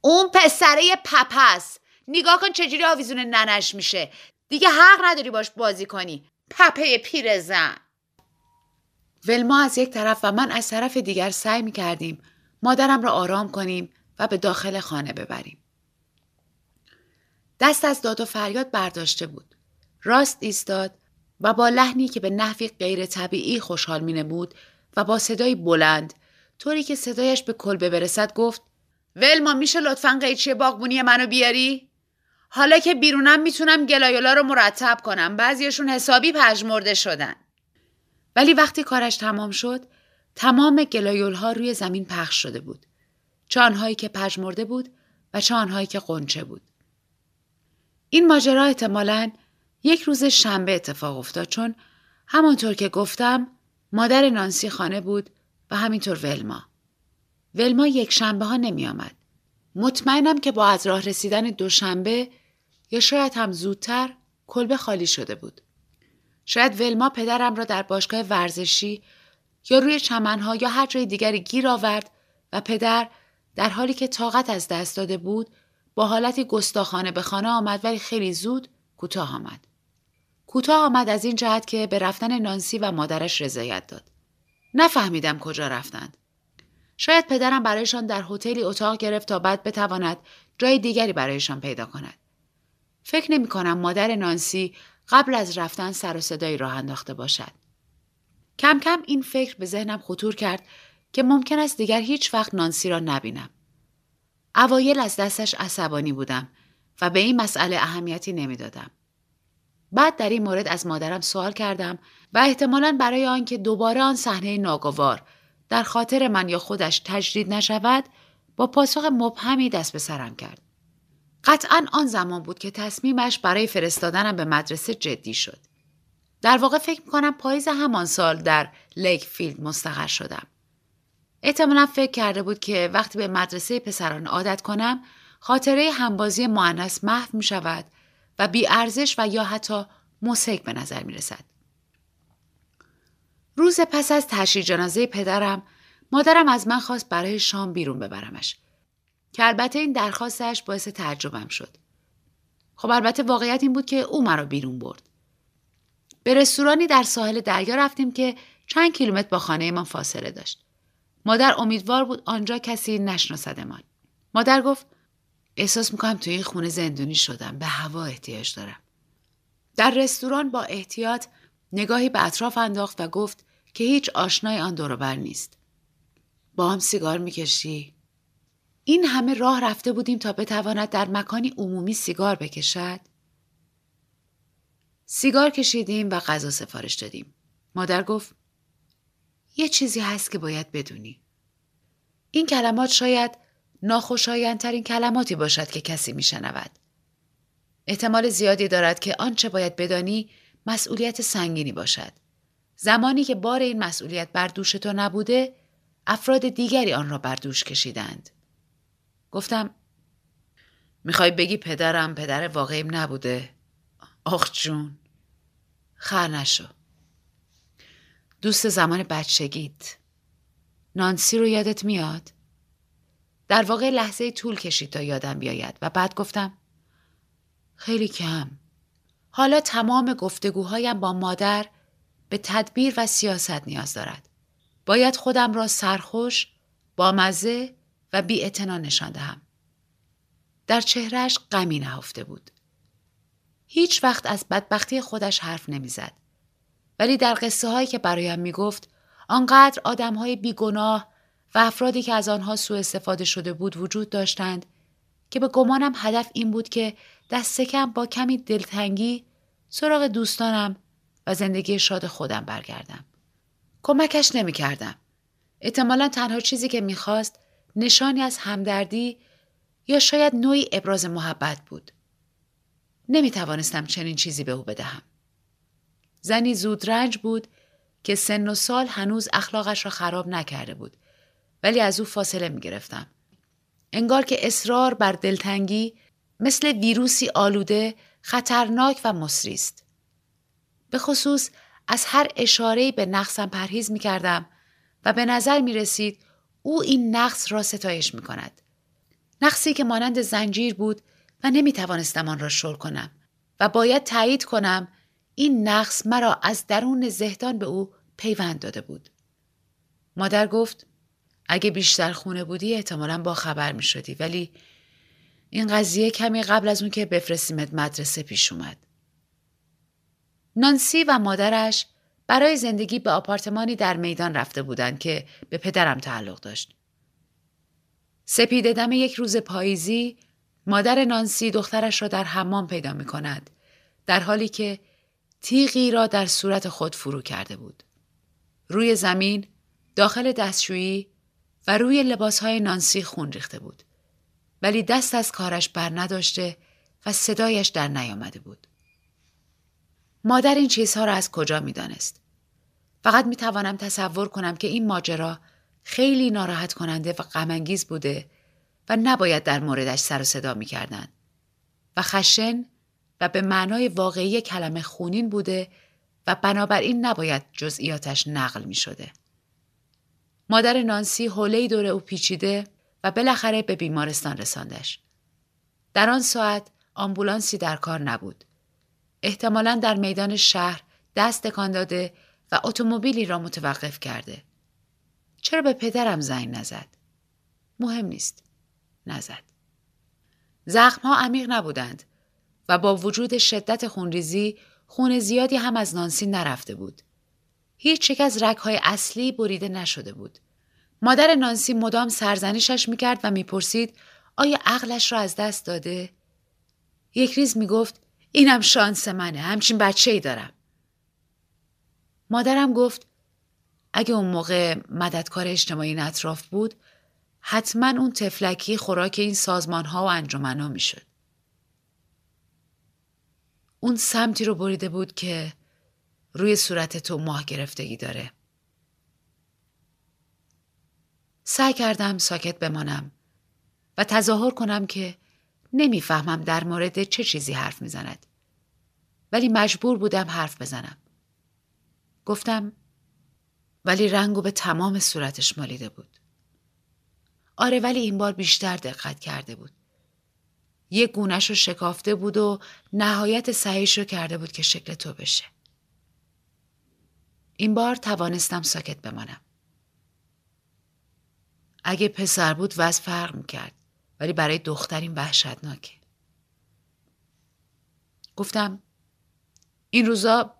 اون پسره پپس. نگاه کن چجوری آویزون ننش میشه. دیگه حق نداری باش بازی کنی. پپه پیرزن ولما از یک طرف و من از طرف دیگر سعی می کردیم مادرم را آرام کنیم و به داخل خانه ببریم. دست از داد و فریاد برداشته بود. راست ایستاد و با لحنی که به نحوی غیر طبیعی خوشحال می نمود و با صدایی بلند طوری که صدایش به کلبه برسد گفت ولما میشه لطفا قیچی باغبونی منو بیاری؟ حالا که بیرونم می‌تونم گلایولا رو مرتب کنم. بعضیشون حسابی پژمرده شدن. ولی وقتی کارش تمام شد تمام گلایول ها روی زمین پخش شده بود. چه آنهایی که پژمرده بود و چه آنهایی که قنچه بود. این ماجرا احتمالا یک روز شنبه اتفاق افتاد چون همانطور که گفتم مادر نانسی خانه بود و همینطور ولما. ولما یک شنبه ها نمی آمد. مطمئنم که با از راه رسیدن دوشنبه یا شاید هم زودتر کلبه خالی شده بود. شاید ولما پدرم را در باشگاه ورزشی یا روی چمنها یا هر جای دیگری گیر آورد و پدر در حالی که طاقت از دست داده بود با حالتی گستاخانه به خانه آمد ولی خیلی زود کوتاه آمد. کوتاه آمد از این جهت که به رفتن نانسی و مادرش رضایت داد. نفهمیدم کجا رفتند. شاید پدرم برایشان در هتلی اتاق گرفت تا بعد بتواند جای دیگری برایشان پیدا کند. فکر نمی کنم مادر نانسی قبل از رفتن سر و صدایی راه انداخته باشد. کم کم این فکر به ذهنم خطور کرد که ممکن است دیگر هیچ وقت نانسی را نبینم. اوایل از دستش عصبانی بودم و به این مسئله اهمیتی نمی‌دادم. بعد در این مورد از مادرم سوال کردم و احتمالا برای آنکه دوباره آن صحنه ناگوار در خاطر من یا خودش تجدید نشود با پاسخ مبهمی دست به سرم کرد. قطعا آن زمان بود که تصمیمش برای فرستادنم به مدرسه جدی شد. در واقع فکر می‌کنم پاییز همان سال در لیک فیلد مستقر شدم. احتمالا فکر کرده بود که وقتی به مدرسه پسران عادت کنم خاطره همبازی معنس محو می شود و بی ارزش و یا حتی مسحک به نظر می رسد. روز پس از تشریح جنازه پدرم مادرم از من خواست برای شام بیرون ببرمش. که البته این درخواستش باعث تعجبم شد. خب البته واقعیت این بود که او مرا بیرون برد. به رستورانی در ساحل دریا رفتیم که چند کیلومتر با خانه من فاصله داشت. مادر امیدوار بود آنجا کسی نشناسدمان مادر گفت احساس می‌کنم توی این خونه زندونی شدم به هوا احتیاج دارم. در رستوران با احتیاط نگاهی به اطراف انداخت و گفت که هیچ آشنای آن دوروبر نیست. با هم سیگار می‌کشی؟ این همه راه رفته بودیم تا بتواند در مکانی عمومی سیگار بکشد؟ سیگار کشیدیم و غذا سفارش دادیم. مادر گفت یه چیزی هست که باید بدونی. این کلمات شاید ناخوشایندترین کلماتی باشد که کسی میشنود. احتمال زیادی دارد که آنچه باید بدانی مسئولیت سنگینی باشد. زمانی که بار این مسئولیت بر دوش تو نبوده افراد دیگری آن را بر دوش کشیدند. گفتم می‌خوای بگی پدرم پدر واقعیم نبوده؟ آخ جون خر نشو دوست زمان بچگیت نانسی رو یادت میاد؟ در واقع لحظه طول کشید تا یادم بیاید و بعد گفتم خیلی کم حالا تمام گفتگوهایم با مادر به تدبیر و سیاست نیاز دارد. باید خودم را سرخوش، با مزه و بی نشان دهم. در چهرش غمی نهفته بود. هیچ وقت از بدبختی خودش حرف نمی‌زد. ولی در قصه هایی که برایم می گفت آنقدر آدم های بیگناه و افرادی که از آنها سوء استفاده شده بود وجود داشتند که به گمانم هدف این بود که دست کم با کمی دلتنگی سراغ دوستانم و زندگی شاد خودم برگردم. کمکش نمی کردم. احتمالا تنها چیزی که می‌خواست نشانی از همدردی یا شاید نوعی ابراز محبت بود. نمی توانستم چنین چیزی به او بدهم. زنی زود رنج بود که سن و سال هنوز اخلاقش را خراب نکرده بود ولی از او فاصله می گرفتم. انگار که اصرار بر دلتنگی مثل ویروسی آلوده خطرناک و مصری است. به خصوص از هر اشاره به نقصم پرهیز می کردم و به نظر می رسید او این نقص را ستایش می کند. نقصی که مانند زنجیر بود و نمی توانستم آن را شل کنم و باید تایید کنم این نقص مرا از درون زهدان به او پیوند داده بود. مادر گفت اگه بیشتر خونه بودی احتمالا با خبر می شدی ولی این قضیه کمی قبل از اون که بفرستیمت مدرسه پیش اومد. نانسی و مادرش برای زندگی به آپارتمانی در میدان رفته بودند که به پدرم تعلق داشت. سپیده دم یک روز پاییزی مادر نانسی دخترش را در حمام پیدا می کند در حالی که تیغی را در صورت خود فرو کرده بود. روی زمین داخل دستشویی و روی لباسهای نانسی خون ریخته بود. ولی دست از کارش بر نداشته و صدایش در نیامده بود. مادر این چیزها را از کجا می دانست؟ فقط می توانم تصور کنم که این ماجرا خیلی ناراحت کننده و غمانگیز بوده و نباید در موردش سر و صدا می کردن. و خشن و به معنای واقعی کلمه خونین بوده و بنابراین نباید جزئیاتش نقل می شده. مادر نانسی حوله دور او پیچیده و بالاخره به بیمارستان رساندش. در آن ساعت آمبولانسی در کار نبود. احتمالا در میدان شهر دست تکان داده و اتومبیلی را متوقف کرده. چرا به پدرم زنگ نزد؟ مهم نیست. نزد. زخمها عمیق نبودند و با وجود شدت خونریزی خون زیادی هم از نانسی نرفته بود. هیچ یک از رگهای اصلی بریده نشده بود. مادر نانسی مدام سرزنشش می‌کرد و می‌پرسید آیا عقلش را از دست داده؟ یک ریز می‌گفت اینم شانس منه همچین بچه ای دارم. مادرم گفت اگه اون موقع مددکار اجتماعی اطراف بود حتما اون تفلکی خوراک این سازمان ها و انجمن ها می‌شد. اون سمتی رو بریده بود که روی صورت تو ماه گرفتگی داره. سعی کردم ساکت بمانم و تظاهر کنم که نمی‌فهمم در مورد چه چیزی حرف می‌زند. ولی مجبور بودم حرف بزنم. گفتم ولی رنگو به تمام صورتش مالیده بود. آره ولی این بار بیشتر دقت کرده بود. یک گونش رو شکافته بود و نهایت سعیش رو کرده بود که شکل تو بشه. این بار توانستم ساکت بمانم. اگه پسر بود وضع فرق می‌کرد ولی برای دخترین وحشتناکه. گفتم این روزا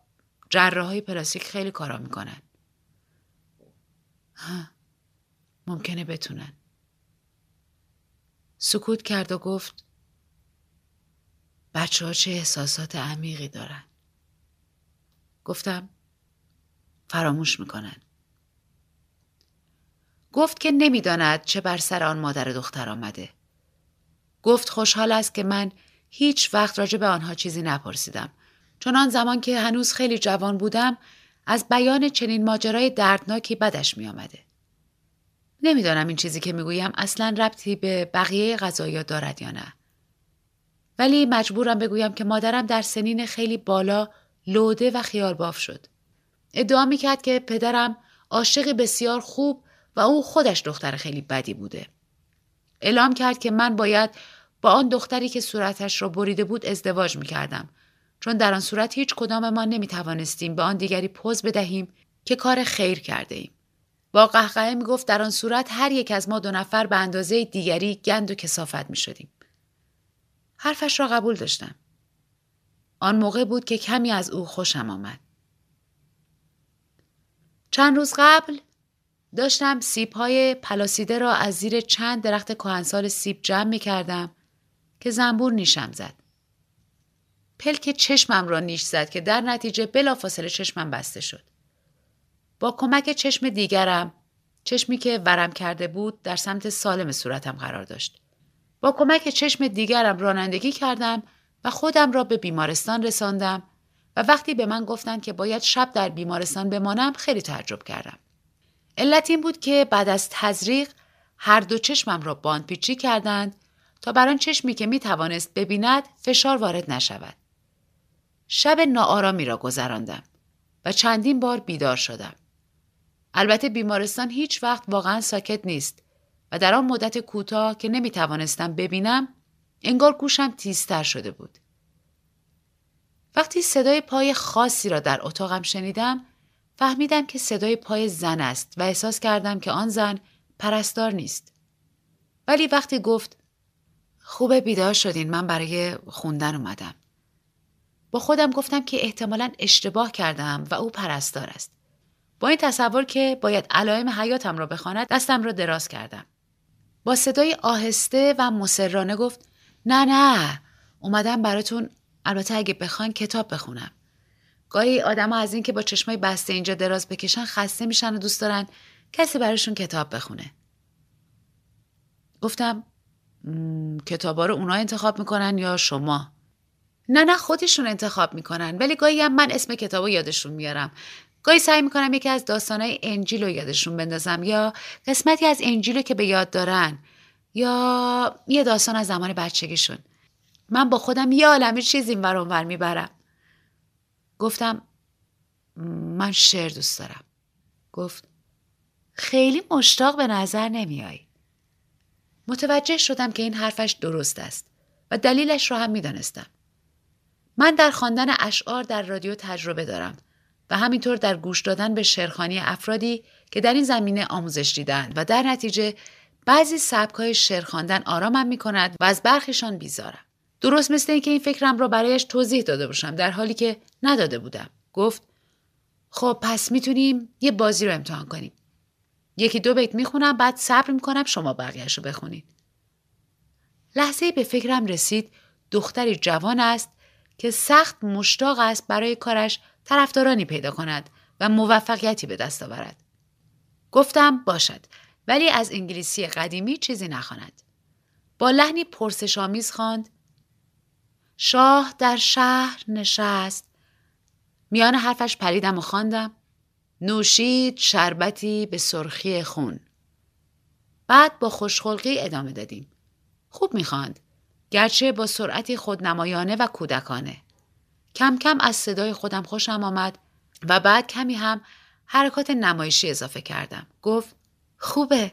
جراح های پلاستیک خیلی کارا می‌کنن. ها ممکنه بتونن. سکوت کرد و گفت بچه ها چه احساسات عمیقی دارن. گفتم فراموش می‌کنن. گفت که نمی‌داند چه بر سر آن مادر دختر آمده. گفت خوشحال است که من هیچ وقت راجع به آنها چیزی نپرسیدم چون آن زمان که هنوز خیلی جوان بودم از بیان چنین ماجرای دردناکی بدش می آمده. نمی‌دانم این چیزی که می‌گویم اصلا ربطی به بقیه غذایا دارد یا نه. ولی مجبورم بگویم که مادرم در سنین خیلی بالا لوده و خیال باف شد. ادعا می‌کرد که پدرم عاشق بسیار خوب و او خودش دختر خیلی بدی بوده. اعلام کرد که من باید با آن دختری که صورتش را بریده بود ازدواج می‌کردم چون در آن صورت هیچ کدام ما نمی توانستیم به آن دیگری پوز بدهیم که کار خیر کرده ایم. با قهقهه می گفت در آن صورت هر یک از ما دو نفر به اندازه دیگری گند و کسافت می شدیم. حرفش را قبول داشتم. آن موقع بود که کمی از او خوشم آمد. چند روز قبل داشتم سیب های پلاسیده را از زیر چند درخت کهنسال سیب جمع می کردم که زنبور نیشم زد. پلک چشمم را نیش زد که در نتیجه بلافاصله چشمم بسته شد. با کمک چشم دیگرم چشمی که ورم کرده بود در سمت سالم صورتم قرار داشت. با کمک چشم دیگرم رانندگی کردم و خودم را به بیمارستان رساندم و وقتی به من گفتند که باید شب در بیمارستان بمانم خیلی تعجب کردم. علت این بود که بعد از تزریق هر دو چشمم را باندپیچی کردند تا بر آن چشمی که می توانست ببیند فشار وارد نشود. شب ناآرامی را گذراندم و چندین بار بیدار شدم. البته بیمارستان هیچ وقت واقعا ساکت نیست و در آن مدت کوتاه که نمی توانستم ببینم انگار گوشم تیزتر شده بود. وقتی صدای پای خاصی را در اتاقم شنیدم فهمیدم که صدای پای زن است و احساس کردم که آن زن پرستار نیست. ولی وقتی گفت خوبه بیدار شدین من برای خوندن اومدم. با خودم گفتم که احتمالا اشتباه کردم و او پرستار است. با این تصور که باید علائم حیاتم را بخواند دستم را دراز کردم. با صدای آهسته و مسررانه گفت نه نه اومدم براتون البته اگه بخواین کتاب بخونم. گاهی آدم از این که با چشمای بسته اینجا دراز بکشن خسته میشن و دوست دارن کسی براشون کتاب بخونه. گفتم کتابا رو اونا انتخاب می‌کنن یا شما؟ نه نه خودشون انتخاب می‌کنن. ولی گاهی هم من اسم کتاب یادشون میارم. گاهی سعی می‌کنم یکی از داستانهای انجیل رو یادشون بندازم یا قسمتی از انجیل رو که به یاد دارن یا یه داستان از زمان بچگیشون. من با خودم یه عالمه چیز این ور می‌برم. گفتم من شعر دوست دارم. گفت خیلی مشتاق به نظر نمیای متوجه شدم که این حرفش درست است و دلیلش را هم می‌دانستم من در خواندن اشعار در رادیو تجربه دارم و همینطور در گوش دادن به شرخانی افرادی که در این زمینه آموزش دیدند و در نتیجه بعضی سبکهای شعر خواندن آرامم می کند و از برخیشان بیزارم. درست مثل اینکه این فکرم را برایش توضیح داده باشم در حالی که نداده بودم. گفت خب پس می‌تونیم یه بازی رو امتحان کنیم. یکی دو بیت می‌خونم بعد صبر می‌کنم شما بقیهش رو بخونید. لحظه به فکرم رسید دختری جوان است که سخت مشتاق است برای کارش طرفدارانی پیدا کند و موفقیتی به دست آورد. گفتم باشد ولی از انگلیسی قدیمی چیزی نخواند. با لحنی پرسشآمیز خواند شاه در شهر نشست میان حرفش پریدم و خواندم نوشید شربتی به سرخی خون. بعد با خوشخلقی ادامه دادیم. خوب می‌خواند. گرچه با سرعتی خودنمایانه و کودکانه. کم کم از صدای خودم خوشم آمد و بعد کمی هم حرکات نمایشی اضافه کردم. گفت خوبه.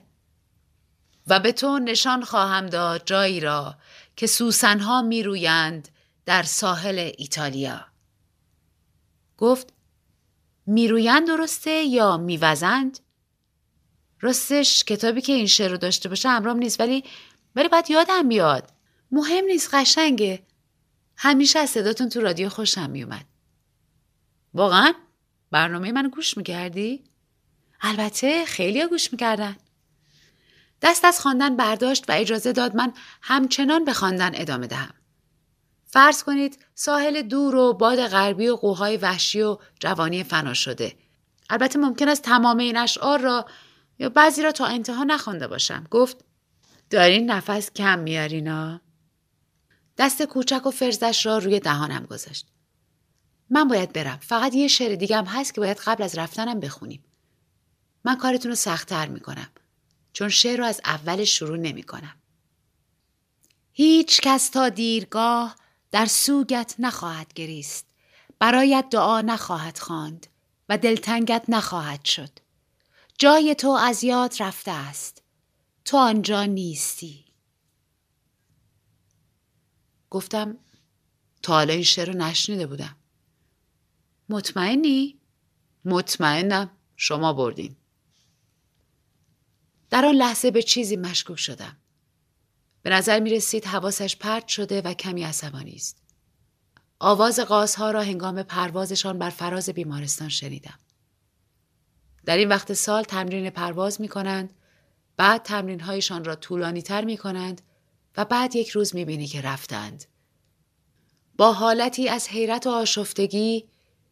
و به تو نشان خواهم داد جایی را که سوسنها می رویند در ساحل ایتالیا. گفت میرویند درسته یا میوزند؟ راستش کتابی که این شعر رو داشته باشه امرام نیست ولی ولی باید یادم بیاد مهم نیست قشنگه همیشه از صداتون تو رادیو خوشم میومد. واقعا؟ برنامه من گوش می‌کردی؟ البته خیلی گوش می‌کردن. دست از خواندن برداشت و اجازه داد من همچنان به خواندن ادامه دهم. فرض کنید ساحل دور و باد غربی و قوهای وحشی و جوانی فنا شده. البته ممکن است تمام این اشعار را یا بعضی را تا انتها نخوانده باشم. گفت دارین نفس کم میارینا؟ دست کوچک و فرزش را روی دهانم گذاشت. من باید برم. فقط یه شعر دیگه هم هست که باید قبل از رفتنم بخونیم. من کارتون رو سختتر می‌کنم. چون شعر رو از اول شروع نمی کنم. هیچ کس تا دیرگاه در سوگت نخواهد گریست. برایت دعا نخواهد خواند و دلتنگت نخواهد شد. جای تو از یاد رفته است. تو آنجا نیستی. گفتم تا حالا این شعر رو نشنیده بودم مطمئنی؟ مطمئنم شما بردین در آن لحظه به چیزی مشکوک شدم به نظر می رسید حواسش پرت شده و کمی عصبانی است آواز قاسها را هنگام پروازشان بر فراز بیمارستان شنیدم در این وقت سال تمرین پرواز می کنند بعد تمرین هایشان را طولانی تر می کنند و بعد یک روز می‌بینی که رفتند. با حالتی از حیرت و آشفتگی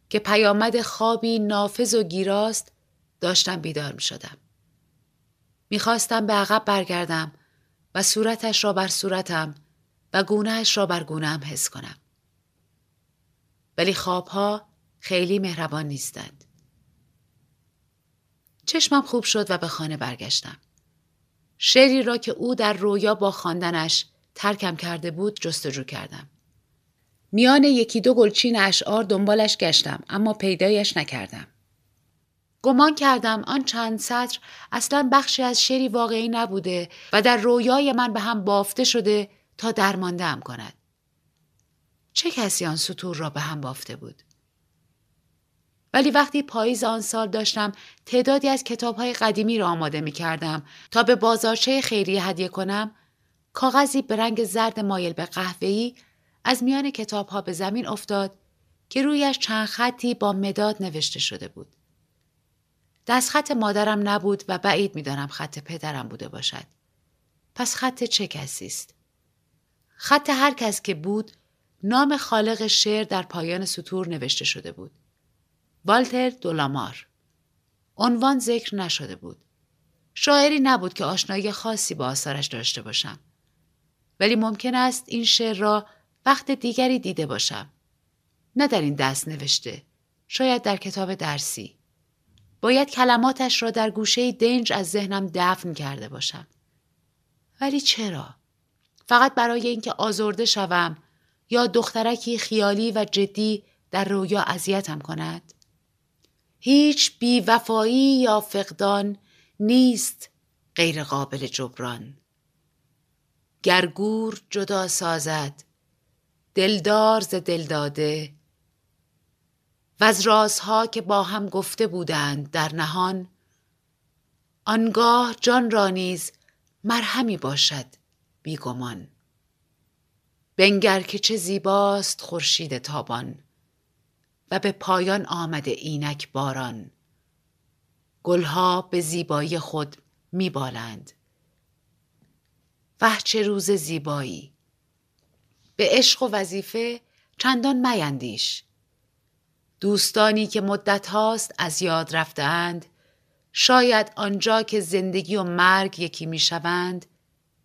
که پیامد خوابی نافذ و گیراست داشتم بیدار می شدم. می‌خواستم به عقب برگردم و صورتش را بر صورتم و گونهش را بر گونهام حس کنم. ولی خوابها خیلی مهربان نیستند. چشمم خوب شد و به خانه برگشتم. شعری را که او در رویا با خواندنش ترکم کرده بود جستجو کردم. میان یکی دو گلچین اشعار دنبالش گشتم اما پیدایش نکردم. گمان کردم آن چند سطر اصلا بخشی از شعری واقعی نبوده و در رویای من به هم بافته شده تا درمانده کند. چه کسی آن سطور را به هم بافته بود؟ ولی وقتی پاییز آن سال داشتم تعدادی از کتابهای قدیمی را آماده می کردم تا به بازارچه خیریه هدیه کنم کاغذی به رنگ زرد مایل به قهوه‌ای از میان کتابها به زمین افتاد که رویش چند خطی با مداد نوشته شده بود. دستخط مادرم نبود و بعید می‌دانم خط پدرم بوده باشد. پس خط چه کسی است؟ خط هر کس که بود نام خالق شعر در پایان سطور نوشته شده بود. والتر دولامار عنوان ذکر نشده بود. شاعری نبود که آشنایی خاصی با آثارش داشته باشم. ولی ممکن است این شعر را وقت دیگری دیده باشم. نه در این دست نوشته. شاید در کتاب درسی. باید کلماتش را در گوشه دنج از ذهنم دفن کرده باشم. ولی چرا؟ فقط برای اینکه آزرده شوم یا دخترکی خیالی و جدی در رویا اذیتم کند؟ هیچ بیوفایی یا فقدان نیست غیر قابل جبران. گرگور جدا سازد دلدار ز دلداده و از رازها که با هم گفته بودند در نهان آنگاه جان را نیز مرهمی باشد بیگمان. بنگر که چه زیباست خورشید تابان و به پایان آمده اینک باران. گلها به زیبایی خود میبالند و چه روز زیبایی! به عشق و وظیفه چندان میندیش. دوستانی که مدت هاست از یاد رفتند شاید آنجا که زندگی و مرگ یکی می‌شوند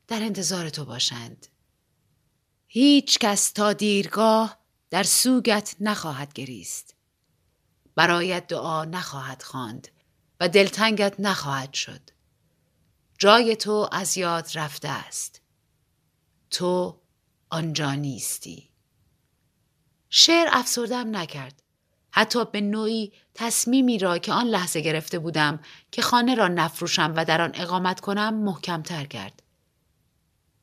در انتظار تو باشند. هیچ کس تا دیرگاه در سوگت نخواهد گریست. برایت دعا نخواهد خواند و دلتنگت نخواهد شد. جای تو از یاد رفته است. تو آنجا نیستی. شعر افسردم نکرد. حتی به نوعی تصمیمی را که آن لحظه گرفته بودم که خانه را نفروشم و در آن اقامت کنم محکمتر کرد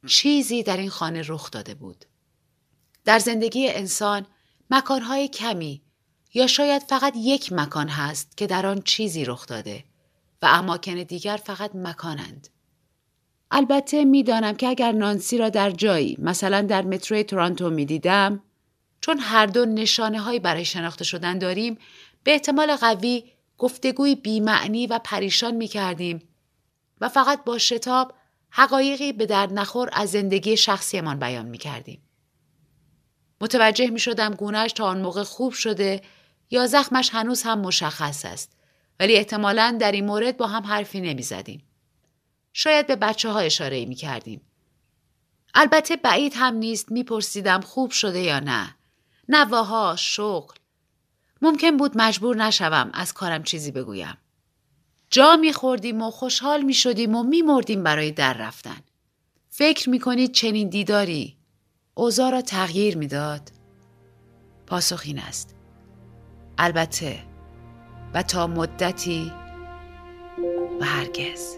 چیزی در این خانه رخ داده بود در زندگی انسان مکانهای کمی یا شاید فقط یک مکان هست که در آن چیزی رخ داده و اماکن دیگر فقط مکانند. البته می‌دانم که اگر نانسی را در جایی مثلا در مترو تورانتو می دیدم چون هر دو نشانه هایی برای شناخته شدن داریم به احتمال قوی گفتگوی بیمعنی و پریشان می کردیم و فقط با شتاب حقایقی به درد نخور از زندگی شخصیمان بیان می کردیم. متوجه می شدم گونهش تا آن موقع خوب شده یا زخمش هنوز هم مشخص است ولی احتمالا در این مورد با هم حرفی نمی زدیم. شاید به بچه ها اشاره می کردیم. البته بعید هم نیست میپرسیدم خوب شده یا نه. نواها، شغل. ممکن بود مجبور نشوم از کارم چیزی بگویم. جا میخوردیم و خوشحال می شدیم و میمردیم برای در رفتن. فکر می کنید چنین دیداری اوضاع را تغییر می‌داد؟ پاسخ این است. البته و تا مدتی و هرگز